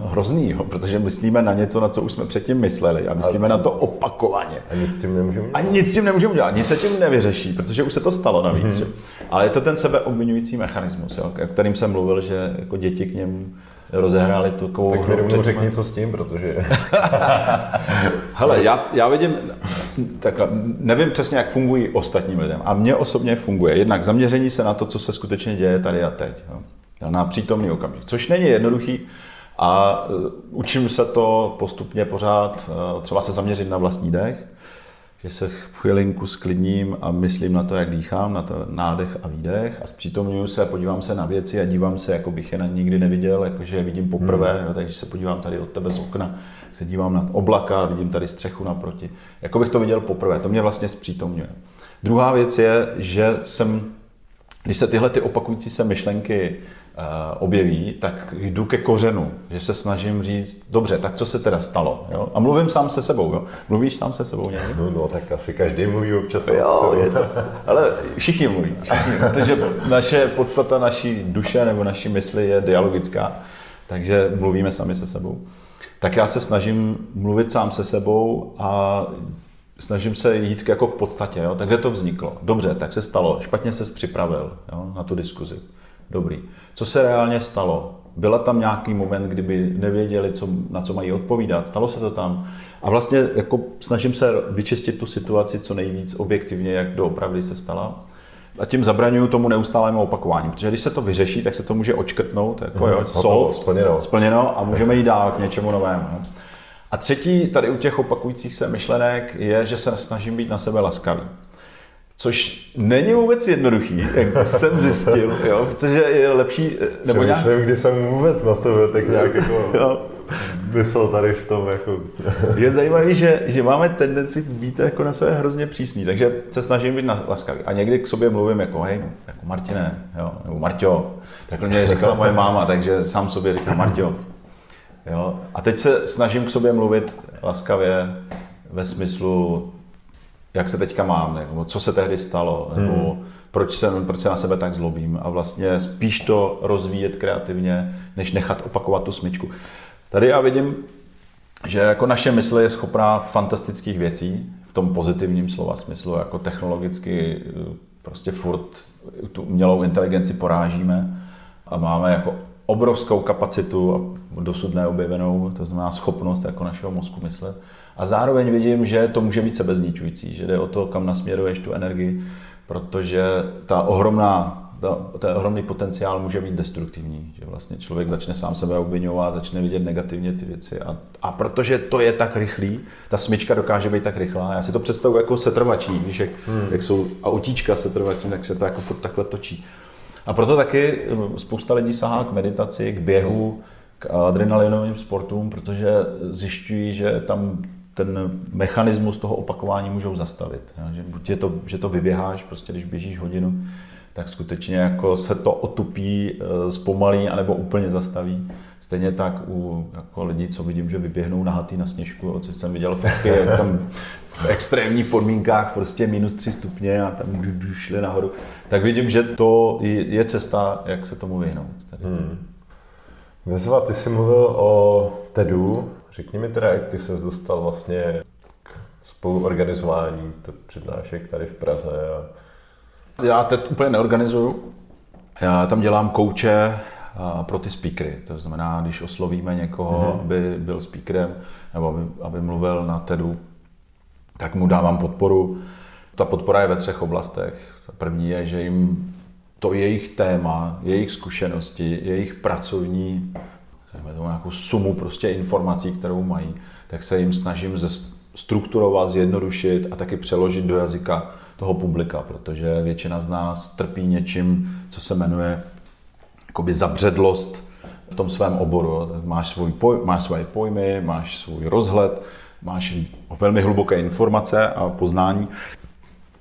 hrozný, jo, protože myslíme na něco, na co už jsme předtím mysleli a myslíme a, na to opakovaně. A nic s tím nemůžeme dělat. A nic s tím nemůžeme dělat, nic se tím nevyřeší, protože už se to stalo navíc. Mm-hmm. Ale je to ten sebeobvinující mechanismus, jo, o kterým jsem mluvil, že jako děti k němu rozehráli tu takovou Tak mi rovnou řekni, co s tím, protože... [laughs] Hele, já, já vidím, takhle, nevím přesně, jak fungují ostatním lidem. A mně osobně funguje. Jednak zaměření se na to, co se skutečně děje tady a teď. Jo? Na přítomný okamžik. Což není jednoduchý, a uh, učím se to postupně pořád, uh, třeba se zaměřit na vlastní dech, že se chvilinku sklidním a myslím na to, jak dýchám, na to nádech a výdech a zpřítomňuji se, podívám se na věci a dívám se, jako bych je nikdy neviděl, jakože je vidím poprvé, hmm. takže se podívám tady od tebe z okna, se dívám na oblaka vidím tady střechu naproti. Jako bych to viděl poprvé, to mě vlastně zpřítomňuje. Druhá věc je, že jsem, když se tyhle ty opakující se myšlenky objeví, tak jdu ke kořenu, že se snažím říct, dobře, tak co se teda stalo? Jo? A mluvím sám se sebou. Jo? Mluvíš sám se sebou někdy? No, no, tak asi každý mluví občas jo, je to, Ale všichni mluví, všichni, protože naše podstata naší duše nebo naší mysli je dialogická, takže mluvíme sami se sebou. Tak já se snažím mluvit sám se sebou a snažím se jít jako k podstatě. Jo? Tak kde to vzniklo? Dobře, tak se stalo, špatně se připravil jo? na tu diskuzi Dobrý. Co se reálně stalo? Byla tam nějaký moment, kdyby nevěděli, co, na co mají odpovídat? Stalo se to tam? A vlastně jako snažím se vyčistit tu situaci co nejvíc objektivně, jak doopravdy se stala. A tím zabraňuju tomu neustálému opakování, protože když se to vyřeší, tak se to může očkrtnout, jako jo, mhm. solved, splněno. splněno a můžeme jít dál k něčemu novému. A třetí tady u těch opakujících se myšlenek je, že se snažím být na sebe laskavý. Což není vůbec jednoduchý, jak jsem zjistil, jo, protože je lepší... Nebo nějak... nevím, kdy jsem vůbec na sebe tak nějak jako [laughs] jo. myslel tady v tom. Jako... je zajímavé, že, že máme tendenci být jako na sebe hrozně přísný, takže se snažím být laskavý. A někdy k sobě mluvím jako, hej, jako Martine, jo, nebo Marťo. Takhle mě říkala moje máma, takže sám sobě říkám Marťo. Jo. A teď se snažím k sobě mluvit laskavě ve smyslu, jak se teďka mám, nebo co se tehdy stalo, nebo hmm. proč, jsem, proč se na sebe tak zlobím a vlastně spíš to rozvíjet kreativně, než nechat opakovat tu smyčku. Tady já vidím, že jako naše mysl je schopná fantastických věcí, v tom pozitivním slova smyslu, jako technologicky prostě furt tu umělou inteligenci porážíme a máme jako obrovskou kapacitu a dosud neobjevenou, to znamená schopnost jako našeho mozku myslet. A zároveň vidím, že to může být sebezničující, že jde o to, kam nasměruješ tu energii, protože ta ohromná ten ohromný potenciál může být destruktivní, že vlastně člověk začne sám sebe obvinovat, začne vidět negativně ty věci a, a protože to je tak rychlý, ta smyčka dokáže být tak rychlá, já si to představuji jako setrvačí, víš, jak, hmm. jak jsou autíčka setrvačí, tak se to jako furt takhle točí. A proto taky hm, spousta lidí sahá k meditaci, k běhu, k adrenalinovým sportům, protože zjišťují, že tam ten mechanismus toho opakování můžou zastavit. Že, je to, že to vyběháš, prostě když běžíš hodinu, tak skutečně jako se to otupí, eh, zpomalí anebo úplně zastaví. Stejně tak u jako lidí, co vidím, že vyběhnou nahatý na sněžku, co jsem viděl fotky, jak tam v extrémních podmínkách prostě minus 3 stupně a tam šli nahoru, tak vidím, že to je cesta, jak se tomu vyhnout. Tady. Hmm. Vezva, ty jsi mluvil o TEDu. Řekni mi teda, jak ty se dostal vlastně k spoluorganizování přednášek tady v Praze a já teď úplně neorganizuju. Já tam dělám kouče pro ty speakery. To znamená, když oslovíme někoho, mm-hmm. aby byl speakerem nebo aby, aby mluvil na TEDu, tak mu dávám podporu. Ta podpora je ve třech oblastech. První je, že jim to jejich téma, jejich zkušenosti, jejich pracovní tomu nějakou sumu prostě informací, kterou mají, tak se jim snažím strukturovat, zjednodušit a taky přeložit do jazyka toho publika, protože většina z nás trpí něčím, co se jmenuje jakoby zabředlost v tom svém oboru. Máš, svůj poj, máš svoje pojmy, máš svůj rozhled, máš velmi hluboké informace a poznání,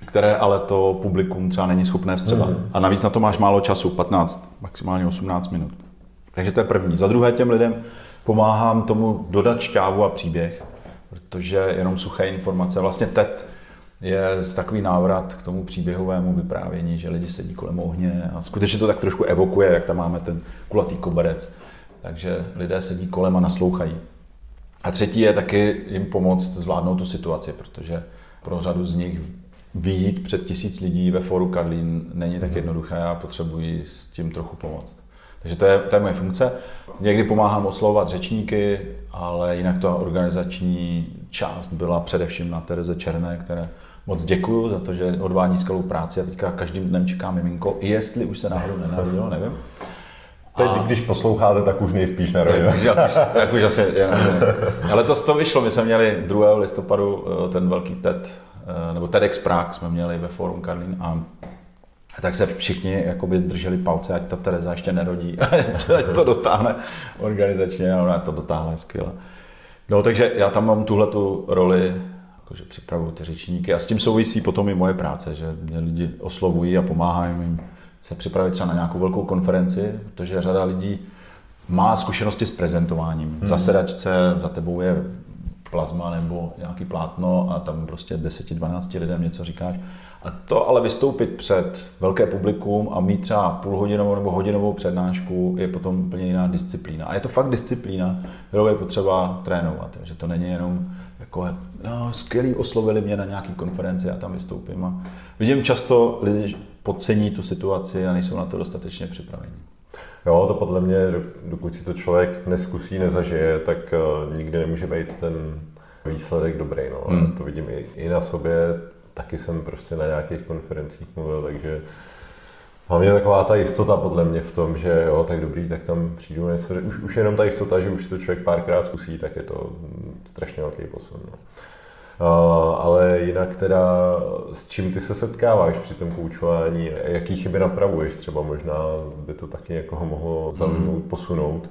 které ale to publikum třeba není schopné vstřebat. Mm. A navíc na to máš málo času, 15, maximálně 18 minut. Takže to je první. Za druhé těm lidem pomáhám tomu dodat šťávu a příběh, protože jenom suché informace, vlastně TED je takový návrat k tomu příběhovému vyprávění, že lidi sedí kolem ohně a skutečně to tak trošku evokuje, jak tam máme ten kulatý koberec. Takže lidé sedí kolem a naslouchají. A třetí je taky jim pomoct zvládnout tu situaci, protože pro řadu z nich vyjít před tisíc lidí ve foru Karlín není tak mhm. jednoduché a potřebují s tím trochu pomoct. Takže to je, to je moje funkce. Někdy pomáhám oslovovat řečníky, ale jinak ta organizační část byla především na Tereze Černé, které moc děkuju za to, že odvádí skvělou práci a teďka každým dnem čeká miminko, jestli už se náhodou nenarodilo, nevím. Teď, a... když posloucháte, tak už nejspíš narodil. Tak, tak už asi, já Ale to z toho vyšlo, my jsme měli 2. listopadu eh, ten velký TED, eh, nebo TEDx Prague jsme měli ve Forum Karlín a tak se všichni jakoby drželi palce, ať ta Tereza ještě nerodí, [laughs] ať to dotáhne organizačně a ona to dotáhne skvěle. No takže já tam mám tuhle tu roli jakože připravuju ty řečníky a s tím souvisí potom i moje práce, že mě lidi oslovují a pomáhají jim se připravit třeba na nějakou velkou konferenci, protože řada lidí má zkušenosti s prezentováním. Hmm. Za sedačce za tebou je plazma nebo nějaký plátno a tam prostě 10-12 lidem něco říkáš. A to ale vystoupit před velké publikum a mít třeba půlhodinovou nebo hodinovou přednášku je potom úplně jiná disciplína. A je to fakt disciplína, kterou je potřeba trénovat. že to není jenom jako, no, skvělý, oslovili mě na nějaký konferenci a tam vystoupím. A vidím často lidi podcení tu situaci a nejsou na to dostatečně připraveni. Jo, to podle mě, dokud si to člověk neskusí, nezažije, tak uh, nikdy nemůže být ten výsledek dobrý. No. Hmm. To vidím i, i na sobě, taky jsem prostě na nějakých konferencích mluvil, takže Hlavně taková ta jistota podle mě v tom, že jo, tak dobrý, tak tam přijdu něco, už, už jenom ta jistota, že už to člověk párkrát zkusí, tak je to strašně velký posun. No. Uh, ale jinak teda, s čím ty se setkáváš při tom koučování, jaký chyby napravuješ, třeba možná by to taky někoho mohlo zaujmout, mm. posunout.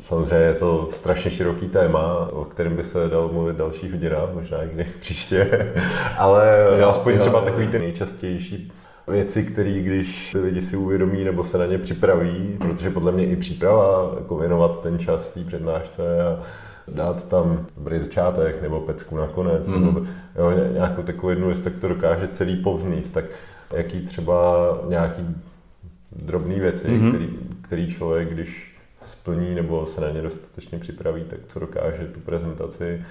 Samozřejmě je to strašně široký téma, o kterém by se dal mluvit další hodina, možná i kdy [laughs] příště, ale jo, aspoň jo, třeba takový ty nejčastější věci, které když ty lidi si uvědomí nebo se na ně připraví, protože podle mě i příprava, jako věnovat ten čas té přednášce a dát tam dobrý začátek nebo pecku nakonec, mm. nebo jo, nějakou takovou jednu věc, tak to dokáže celý povznést. Tak jaký třeba nějaký drobné věci, mm-hmm. který, který člověk, když splní nebo se na ně dostatečně připraví, tak co dokáže tu prezentaci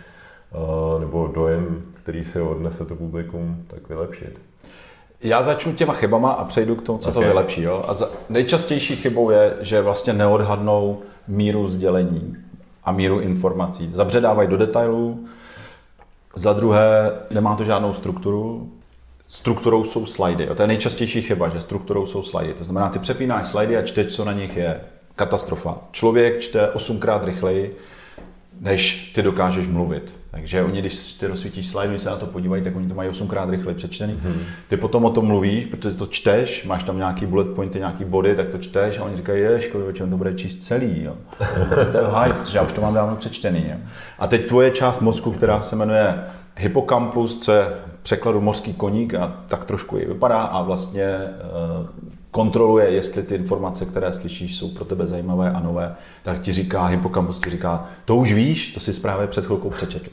nebo dojem, který si odnese to publikum, tak vylepšit? Já začnu těma chybama a přejdu k tomu, co okay. to vylepší. Jo? A za, nejčastější chybou je, že vlastně neodhadnou míru sdělení a míru informací. Zabředávají do detailů, za druhé nemá to žádnou strukturu, strukturou jsou slajdy. To je nejčastější chyba, že strukturou jsou slajdy. To znamená, ty přepínáš slajdy a čteš, co na nich je. Katastrofa. Člověk čte osmkrát rychleji, než ty dokážeš mluvit. Takže oni, když ty rozsvítíš slide, se na to podívají, tak oni to mají osmkrát rychle přečtený. Hmm. Ty potom o tom mluvíš, protože to čteš, máš tam nějaký bullet pointy, nějaký body, tak to čteš a oni říkají, je, škoda, on to bude číst celý. Jo. [laughs] to je haj, protože já už to mám dávno přečtený. Jo. A teď tvoje část mozku, která se jmenuje Hippocampus, co je překladu mořský koník a tak trošku i vypadá a vlastně eh, kontroluje, jestli ty informace, které slyšíš, jsou pro tebe zajímavé a nové, tak ti říká, Hippocampus ti říká, to už víš, to si právě před chvilkou přečetl.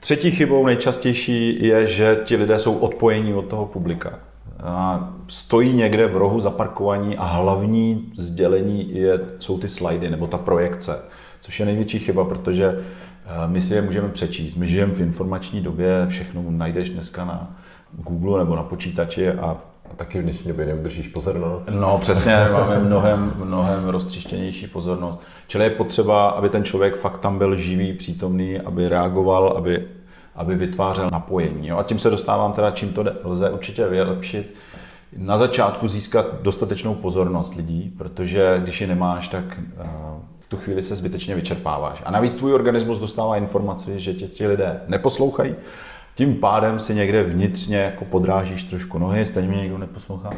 Třetí chybou nejčastější je, že ti lidé jsou odpojení od toho publika. A stojí někde v rohu zaparkovaní a hlavní sdělení je, jsou ty slajdy nebo ta projekce, což je největší chyba, protože eh, my si je můžeme přečíst. My žijeme v informační době, všechno najdeš dneska na Google nebo na počítači a taky v dnešní době neudržíš pozornost. No přesně, [laughs] máme mnohem, mnohem roztřištěnější pozornost. Čili je potřeba, aby ten člověk fakt tam byl živý, přítomný, aby reagoval, aby, aby vytvářel napojení. Jo? A tím se dostávám teda, čím to lze určitě vylepšit. Na začátku získat dostatečnou pozornost lidí, protože když ji nemáš, tak eh, v tu chvíli se zbytečně vyčerpáváš. A navíc tvůj organismus dostává informaci, že tě ti lidé neposlouchají tím pádem si někde vnitřně jako podrážíš trošku nohy, stejně mě někdo neposlouchá.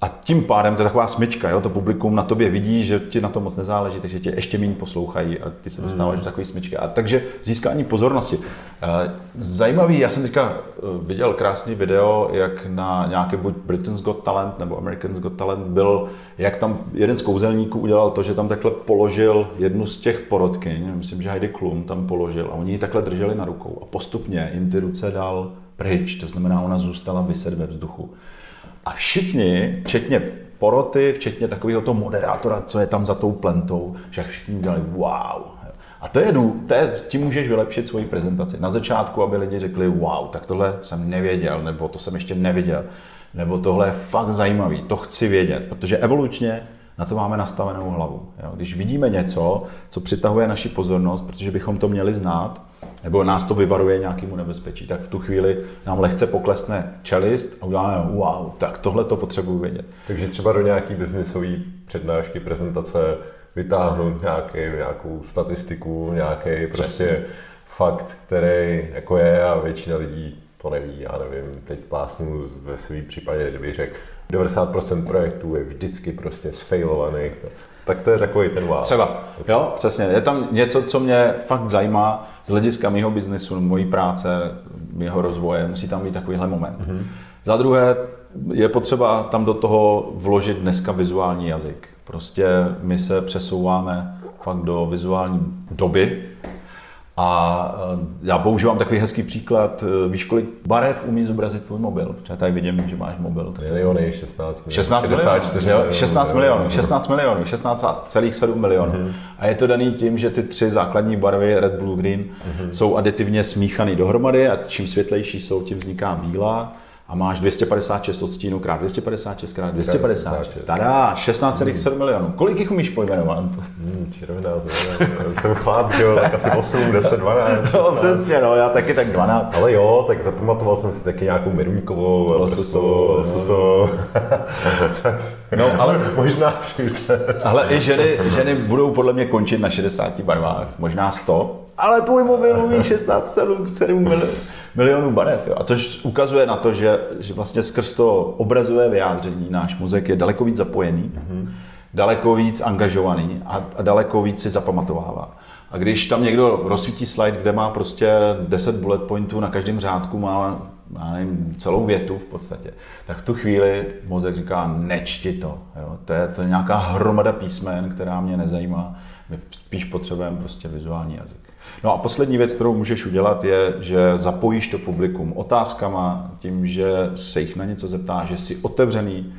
A tím pádem to je taková smyčka, jo? to publikum na tobě vidí, že ti na to moc nezáleží, takže tě ještě méně poslouchají a ty se dostáváš hmm. do takové smyčky. A takže získání pozornosti. Eh, zajímavý, já jsem teďka eh, viděl krásný video, jak na nějaké buď Britain's Got Talent nebo American's Got Talent byl, jak tam jeden z kouzelníků udělal to, že tam takhle položil jednu z těch porodkyň, myslím, že Heidi Klum tam položil a oni ji takhle drželi na rukou a postupně jim ty ruce dal pryč, to znamená, ona zůstala vyset ve vzduchu. A všichni, včetně poroty, včetně takového toho moderátora, co je tam za tou plentou, že všichni udělali wow. A to je, to je, tím můžeš vylepšit svoji prezentaci. Na začátku, aby lidi řekli wow, tak tohle jsem nevěděl, nebo to jsem ještě neviděl, nebo tohle je fakt zajímavý, to chci vědět, protože evolučně na to máme nastavenou hlavu. Jo? Když vidíme něco, co přitahuje naši pozornost, protože bychom to měli znát, nebo nás to vyvaruje nějakému nebezpečí, tak v tu chvíli nám lehce poklesne čelist a uděláme wow, tak tohle to potřebuji vědět. Takže třeba do nějaký biznisové přednášky, prezentace vytáhnout nějaký, nějakou statistiku, nějaký prostě fakt, který jako je a většina lidí to neví, já nevím, teď plásnu ve svém případě, kdybych řekl, 90% projektů je vždycky prostě sfailovaných. Tak to je takový ten wow. Třeba, jo, přesně. Je tam něco, co mě fakt zajímá z hlediska mého biznesu, mojí práce, mého rozvoje. Musí tam být takovýhle moment. Mm-hmm. Za druhé, je potřeba tam do toho vložit dneska vizuální jazyk. Prostě my se přesouváme fakt do vizuální doby, a eh, já používám takový hezký příklad. Eh, víš, kolik barev umí zobrazit tvůj mobil? Protože tady vidím, že máš mobil. Tak Miliony, 16 milionů. 16 milionů, 16 milionů, 16 milionů, 16,7 milionů. Mm-hmm. A je to daný tím, že ty tři základní barvy Red, Blue, Green mm-hmm. jsou aditivně smíchané dohromady a čím světlejší jsou, tím vzniká bílá a máš 256 odstínů krát 256 krát 256. Tada, 16,7 hmm. milionů. Kolik jich umíš pojmenovat? Hmm, červená, jsem chlap, že jo, tak asi 8, 10, 12. 16. No přesně, no, já taky tak 12. Ale jo, tak zapamatoval jsem si taky nějakou Meruňkovou, Lososovou, Lososovou. No, ale [laughs] možná 30. Ale i ženy, ženy budou podle mě končit na 60 barvách, možná 100. Ale tvůj mobil umí 16, 7, 7 milionů milionů barev. Jo. A což ukazuje na to, že, že vlastně skrz to obrazové vyjádření náš mozek je daleko víc zapojený, mm-hmm. daleko víc angažovaný a, a daleko víc si zapamatovává. A když tam někdo rozsvítí slide, kde má prostě 10 bullet pointů, na každém řádku má já nevím, celou větu v podstatě, tak v tu chvíli mozek říká, nečti to. Jo. To, je, to je nějaká hromada písmen, která mě nezajímá. My spíš potřebujeme prostě vizuální jazyk. No a poslední věc, kterou můžeš udělat, je, že zapojíš to publikum otázkama, tím, že se jich na něco zeptá, že jsi otevřený,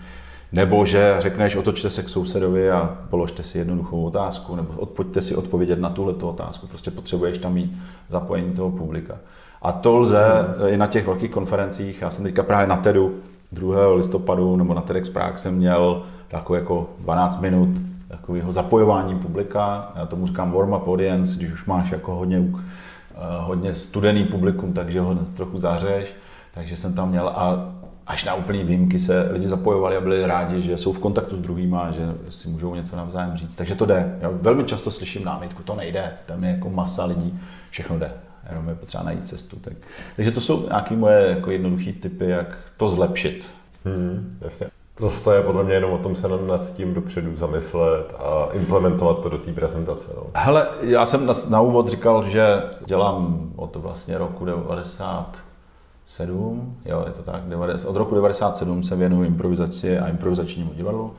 Nebo že řekneš, otočte se k sousedovi a položte si jednoduchou otázku, nebo odpoďte si odpovědět na tuhle otázku. Prostě potřebuješ tam mít zapojení toho publika. A to lze i na těch velkých konferencích. Já jsem teďka právě na TEDu 2. listopadu nebo na TEDx Prague jsem měl takový jako 12 minut takového zapojování publika. Já tomu říkám warm-up audience, když už máš jako hodně, eh, hodně studený publikum, takže ho trochu zahřeješ. Takže jsem tam měl a až na úplný výjimky se lidi zapojovali a byli rádi, že jsou v kontaktu s druhýma, že si můžou něco navzájem říct. Takže to jde. Já velmi často slyším námitku, to nejde, tam je jako masa lidí, všechno jde. Jenom je potřeba najít cestu. Tak. Takže to jsou nějaké moje jako jednoduché typy, jak to zlepšit. Hmm, jasně. Zase je podle mě jenom o tom se nad tím dopředu zamyslet a implementovat to do té prezentace. No. Hele, já jsem na, na úvod říkal, že dělám od vlastně roku 97, jo, je to tak, 90, od roku 97 se věnuju improvizaci a improvizačnímu divadlu.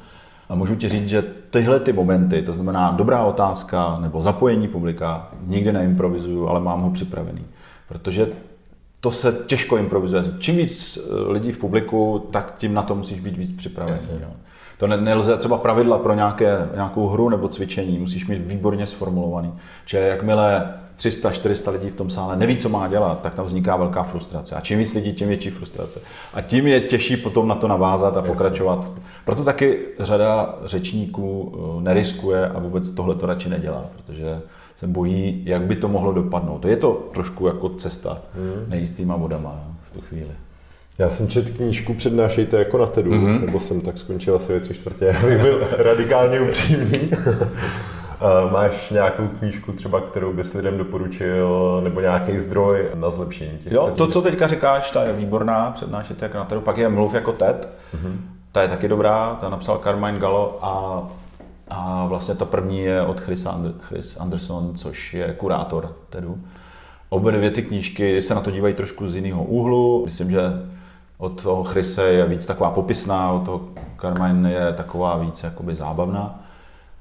A můžu ti říct, že tyhle ty momenty, to znamená dobrá otázka nebo zapojení publika, nikdy neimprovizuju, ale mám ho připravený. Protože to se těžko improvizuje. Čím víc eh, lidí v publiku, tak tím na to musíš být víc připravený. Jo. To ne, nelze, třeba pravidla pro nějaké, nějakou hru nebo cvičení musíš mít výborně sformulovaný. Že jakmile 300-400 lidí v tom sále neví, co má dělat, tak tam vzniká velká frustrace. A čím víc lidí, tím větší frustrace. A tím je těžší potom na to navázat a pokračovat. Proto taky řada řečníků eh, neriskuje a vůbec tohle to radši nedělá, protože se bojí, jak by to mohlo dopadnout. To je to trošku jako cesta hmm. nejistýma vodama v tu chvíli. Já jsem četl knížku Přednášejte jako na TEDu, mm-hmm. nebo jsem tak skončil asi ve tři čtvrtě, abych byl radikálně upřímný. [laughs] Máš nějakou knížku třeba, kterou bys lidem doporučil, nebo nějaký zdroj na zlepšení těch Jo, to, co teďka říkáš, ta je výborná, přednášet jako na TEDu. Pak je Mluv jako TED, mm-hmm. ta je taky dobrá, ta napsal Carmine Gallo a a vlastně ta první je od Chris, Ander, Chris Anderson, což je kurátor TEDu. Obě dvě ty knížky se na to dívají trošku z jiného úhlu. Myslím, že od toho Chrise je víc taková popisná, od toho Carmine je taková víc jakoby zábavná.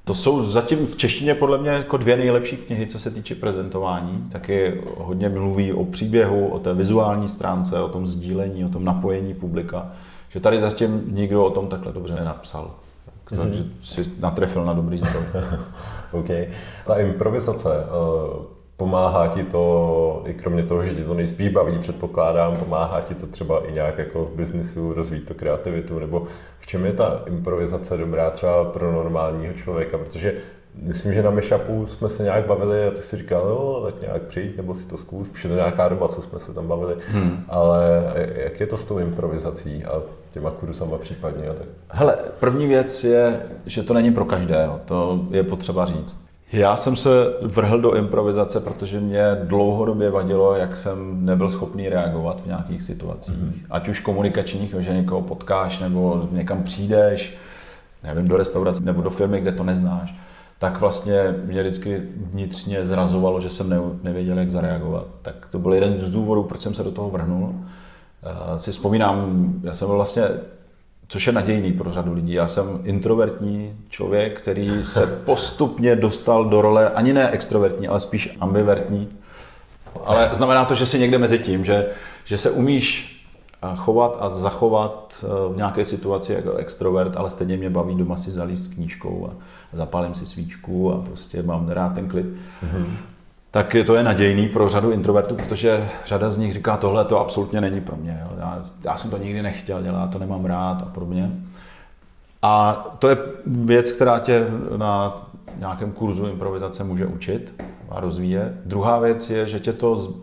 To jsou zatím v češtině podle mě jako dvě nejlepší knihy, co se týče prezentování. Taky hodně mluví o příběhu, o té vizuální stránce, o tom sdílení, o tom napojení publika. Že tady zatím nikdo o tom takhle dobře nenapsal. Mm-hmm. Takže si natrefil na dobrý zdroj. [laughs] OK. Ta improvizace, uh, pomáhá ti to, i kromě toho, že ti to nejspíš baví, předpokládám, pomáhá ti to třeba i nějak jako v biznisu rozvíjet to kreativitu, nebo v čem je ta improvizace dobrá třeba pro normálního člověka, protože myslím, že na Meshupu jsme se nějak bavili a ty si říkal, jo, tak nějak přijít nebo si to zkus, je to nějaká doba, co jsme se tam bavili, hmm. ale jak je to s tou improvizací a těma kurzama případně a tak? Hele, první věc je, že to není pro každého, to je potřeba říct. Já jsem se vrhl do improvizace, protože mě dlouhodobě vadilo, jak jsem nebyl schopný reagovat v nějakých situacích. Mm-hmm. Ať už komunikačních, že někoho potkáš, nebo někam přijdeš, nevím, do restaurace nebo do firmy, kde to neznáš, tak vlastně mě vždycky vnitřně zrazovalo, že jsem nevěděl, jak zareagovat. Tak to byl jeden z důvodů, proč jsem se do toho vrhnul. Uh, si vzpomínám, já jsem byl vlastně což je nadějný pro řadu lidí. Já jsem introvertní člověk, který se [laughs] postupně dostal do role ani ne extrovertní, ale spíš ambivertní. Ale znamená to, že jsi někde mezi tím, že, že se umíš eh, chovat a zachovat eh, v nějaké situaci jako extrovert, ale stejně mě baví doma si zalíst s knížkou a zapálím si svíčku a prostě mám rád ten klid. Mm-hmm tak to je nadějný pro řadu introvertů, protože řada z nich říká, tohle to absolutně není pro mě. Jo. Já, já jsem to nikdy nechtěl dělat, to nemám rád a podobně. A to je věc, která tě na nějakém kurzu improvizace může učit a rozvíjet. Druhá věc je, že tě to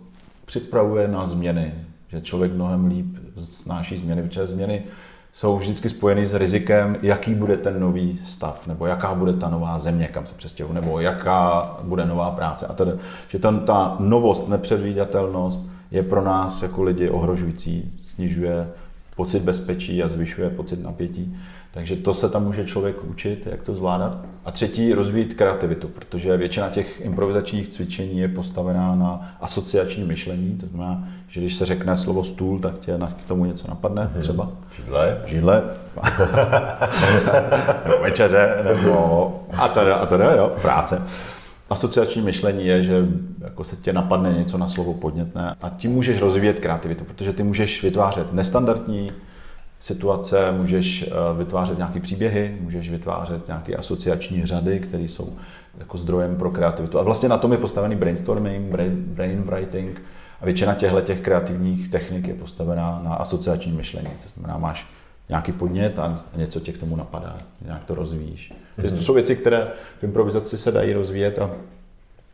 připravuje na změny, že člověk mnohem líp snáší změny, protože změny jsou vždycky spojeny s rizikem, jaký bude ten nový stav, nebo jaká bude ta nová země, kam se přestěhují, nebo jaká bude nová práce. A tedy, že ten, ta novost, nepředvídatelnost je pro nás jako lidi ohrožující, snižuje pocit bezpečí a zvyšuje pocit napětí. Takže to se tam může člověk učit, jak to zvládat. A třetí, rozvíjet kreativitu, protože většina těch improvizačních cvičení je postavená na asociační myšlení, to znamená, že když se řekne slovo stůl, tak tě k tomu něco napadne, mm-hmm. třeba. Židle. Židle. [laughs] nebo večeře, nebo a teda, a teda, jo, práce. Asociační myšlení je, že jako se tě napadne něco na slovo podnětné a tím můžeš rozvíjet kreativitu, protože ty můžeš vytvářet nestandardní situace, můžeš eh, vytvářet nějaké příběhy, můžeš vytvářet nějaké asociační řady, které jsou jako zdrojem pro kreativitu. A vlastně na tom je postavený brainstorming, brainwriting a většina těchto těch kreativních technik je postavená na asociační myšlení. To znamená, máš nějaký podnět a něco tě k tomu napadá, nějak to rozvíjíš. Mm-hmm. To jsou věci, které v improvizaci se dají rozvíjet a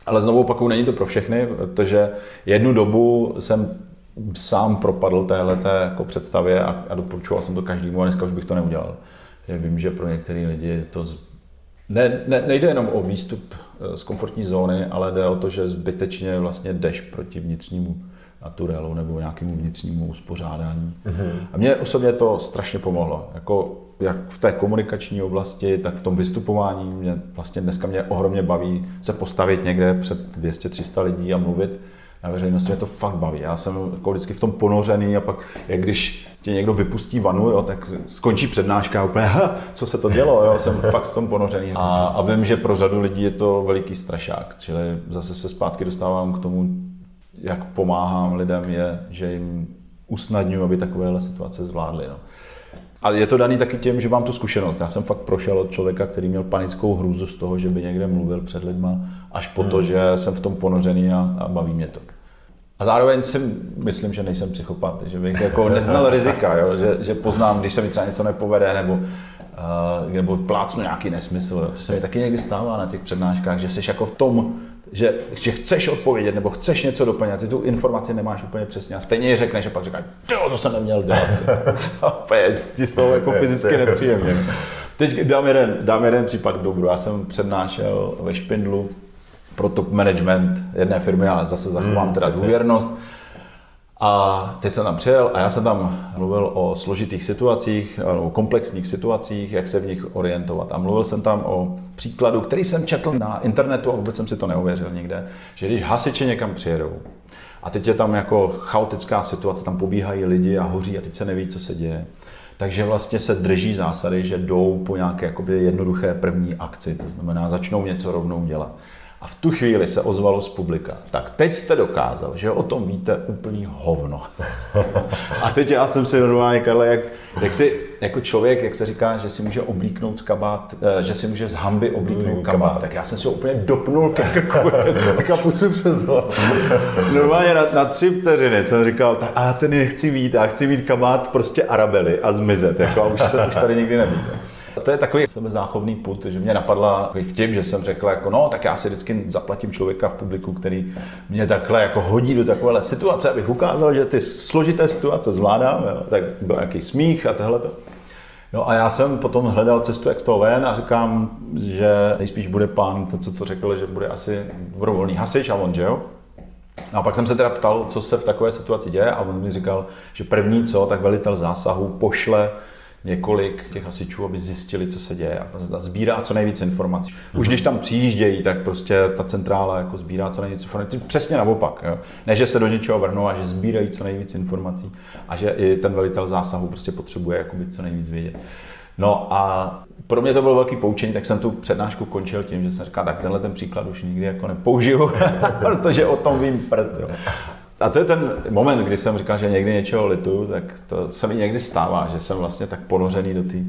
ale znovu opakuju, není to pro všechny, protože jednu dobu jsem sám propadl téhle jako představě a, a doporučoval jsem to každému a dneska už bych to neudělal. Že vím, že pro některé lidi to z... ne, ne, nejde jenom o výstup eh, z komfortní zóny, ale jde o to, že zbytečně vlastně jdeš proti vnitřnímu naturelu nebo nějakému vnitřnímu uspořádání. Mm-hmm. A mně osobně to strašně pomohlo. Jako jak v té komunikační oblasti, tak v tom vystupování. Mě vlastně dneska mě ohromně baví se postavit někde před 200-300 lidí a mluvit na veřejnosti. Mě to fakt baví. Já jsem jako vždycky v tom ponořený a pak, jak když tě někdo vypustí vanu, jo, tak skončí přednáška a úplně, ha, co se to dělo, jo, jsem fakt v tom ponořený. A, a vím, že pro řadu lidí je to veliký strašák, čili zase se zpátky dostávám k tomu, jak pomáhám lidem, je, že jim usnadňuji, aby takovéhle situace zvládli. No. A je to daný taky tím, že mám tu zkušenost. Já jsem fakt prošel od člověka, který měl panickou hrůzu z toho, že by někde mluvil před lidma, až po to, hmm. že jsem v tom ponořený a, a baví mě to. A zároveň si myslím, že nejsem psychopat, že bych jako [laughs] neznal rizika, jo? Že, že poznám, když se mi třeba něco nepovede, nebo, uh, nebo plácnu nějaký nesmysl. Jo? To se mi taky někdy stává na těch přednáškách, že jsi jako v tom že, že chceš odpovědět nebo chceš něco doplnit, ty tu informaci nemáš úplně přesně a stejně ji řekneš a pak říkáš, jo, to jsem neměl dělat. [laughs] a ti z toho jako fyzicky nepříjemně. Teď dám jeden, dám jeden případ k dobru. Já jsem přednášel ve Špindlu pro top management jedné firmy, ale zase zachovám hmm, teda důvěrnost. A teď jsem tam přijel a já jsem tam mluvil o složitých situacích, o komplexních situacích, jak se v nich orientovat. A mluvil jsem tam o příkladu, který jsem četl na internetu a vůbec jsem si to neuvěřil nikde, že když hasiči někam přijedou a teď je tam jako chaotická situace, tam pobíhají lidi a hoří a teď se neví, co se děje, takže vlastně se drží zásady, že jdou po nějaké jednoduché první akci, to znamená začnou něco rovnou dělat. A v tu chvíli se ozvalo z publika. Tak teď jste dokázal, že o tom víte úplný hovno. A teď já jsem si normálně, Karle, jak, jak si jako člověk, jak se říká, že si může oblíknout z kabát, eh, že si může z hamby oblíknout mm, kabát, tak já jsem si ho úplně dopnul ke kapucu přes Normálně na, na tři vteřiny jsem říkal, tak a ten nechci vít, já chci mít kabát prostě arabely a zmizet, jako a už, se, už tady nikdy nevíte. To je takový sebezáchovný put, že mě napadla vtip, že jsem řekl, jako no, tak já si vždycky zaplatím člověka v publiku, který mě takhle jako hodí do takovéhle situace, abych ukázal, že ty složité situace zvládám. Jo. Tak byl nějaký smích a tohle. No a já jsem potom hledal cestu, jak z toho ven a říkám, že nejspíš bude pán, to, co to řekl, že bude asi dobrovolný hasič a on, že jo? No a pak jsem se teda ptal, co se v takové situaci děje a on mi říkal, že první co, tak velitel zásahu pošle několik těch hasičů, aby zjistili, co se děje a sbírá co nejvíc informací. Už když tam přijíždějí, tak prostě ta centrála jako sbírá co nejvíc informací. Přesně naopak. Jo. Ne, že se do něčeho vrnou, a že sbírají co nejvíc informací a že i ten velitel zásahu prostě potřebuje jakoby co nejvíc vědět. No a pro mě to bylo velký poučení, tak jsem tu přednášku končil tím, že jsem říkal, tak tenhle ten příklad už nikdy jako nepoužiju, [laughs] protože o tom vím prd. Jo. A to je ten moment, kdy jsem říkal, že někdy něčeho litu, tak to se mi někdy stává, že jsem vlastně tak ponořený do, tý,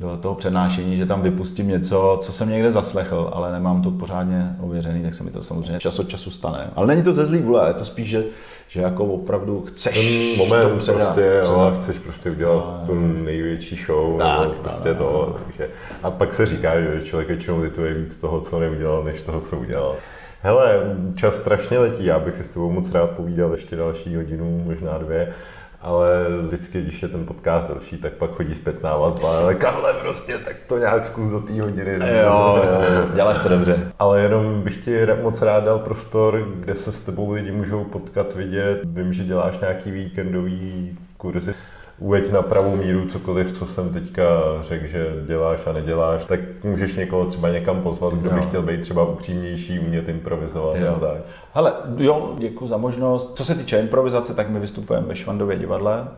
do toho přenášení, že tam vypustím něco, co jsem někde zaslechl, ale nemám to pořádně ověřený, tak se mi to samozřejmě čas od času stane. Ale není to ze zlý vůle, je to spíš, že, že jako opravdu chceš ten moment předat, prostě, předat. Jo, chceš prostě udělat a... tu největší show, tak, nebo prostě tak, to, takže, a pak se říká, že člověk většinou lituje víc toho, co neudělal, než toho, co udělal. Hele, čas strašně letí, já bych si s tebou moc rád povídal ještě další hodinu, možná dvě, ale vždycky, když je ten podcast další, tak pak chodí zpětná vazba, ale Karle prostě, tak to nějak zkus do té hodiny. Jo, jo, děláš to dobře. Ale jenom bych ti moc rád dal prostor, kde se s tebou lidi můžou potkat, vidět. Vím, že děláš nějaký víkendový kurzy uveď na pravou míru cokoliv, co jsem teďka řekl, že děláš a neděláš, tak můžeš někoho třeba někam pozvat, kdo by chtěl být třeba upřímnější, umět improvizovat. Jo. Tak. Hele, jo, děkuji za možnost. Co se týče improvizace, tak my vystupujeme ve Švandově divadle.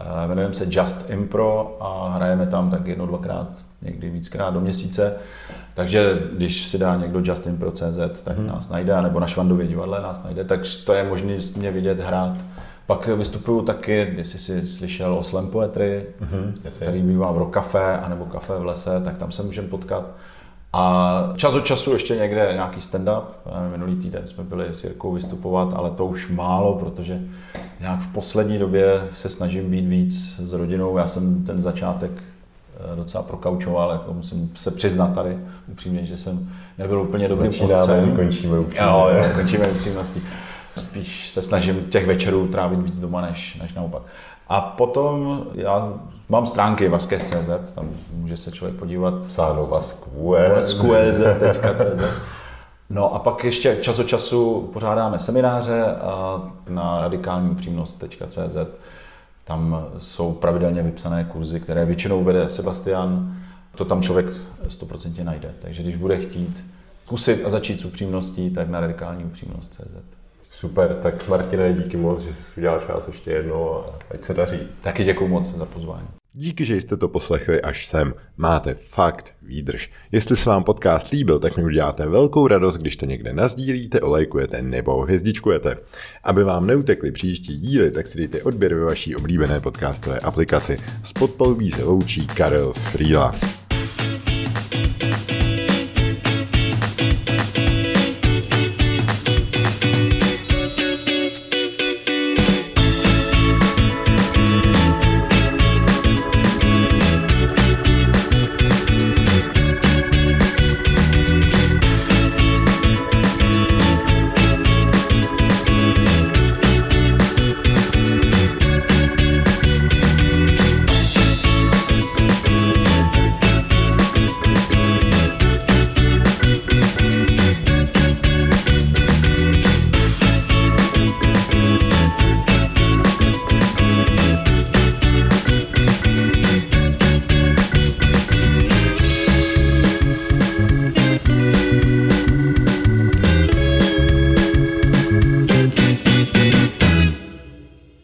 Eh, jmenujeme se Just Impro a hrajeme tam tak jedno, dvakrát, někdy víckrát do měsíce. Takže když si dá někdo justimpro.cz, tak hmm. nás najde, nebo na Švandově divadle nás najde, tak to je možné mě vidět hrát Pak vystupuju taky, jestli jsi slyšel o slam poetry, mm-hmm, který bývá v Rock Café, anebo Café v lese, tak tam se můžeme potkat. A čas od času ještě někde nějaký stand-up. Minulý týden jsme byli s Jirkou vystupovat, ale to už málo, protože nějak v poslední době se snažím být víc s rodinou. Já jsem ten začátek eh, docela prokaučoval, jako musím se přiznat tady upřímně, že jsem nebyl úplně dobrý otcem. končíme upřímně. Jo, jo, končíme upřímností. Spíš se snažím těch večerů trávit víc doma, než, než naopak. A potom já mám stránky vaskes.cz, tam může se člověk podívat. Sáno vasquez.cz No a pak ještě čas od času pořádáme semináře na radikálníupřímnost.cz. Tam jsou pravidelně vypsané kurzy, které většinou vede Sebastian. To tam člověk 100% najde. Takže když bude chtít zkusit a začít s upřímností, tak na radikálníupřímnost.cz. Super, tak Martine, díky moc, že jsi udělal čas ještě jednou a ať se daří. Taky děkuji moc za pozvání. Díky, že jste to poslechli až sem. Máte fakt výdrž. Jestli se vám podcast líbil, tak mi uděláte velkou radost, když to někde nazdílíte, olejkujete nebo hvězdičkujete. Aby vám neutekly příští díly, tak si dejte odběr ve vaší oblíbené podcastové aplikaci. Spod se loučí Karel z Frýla.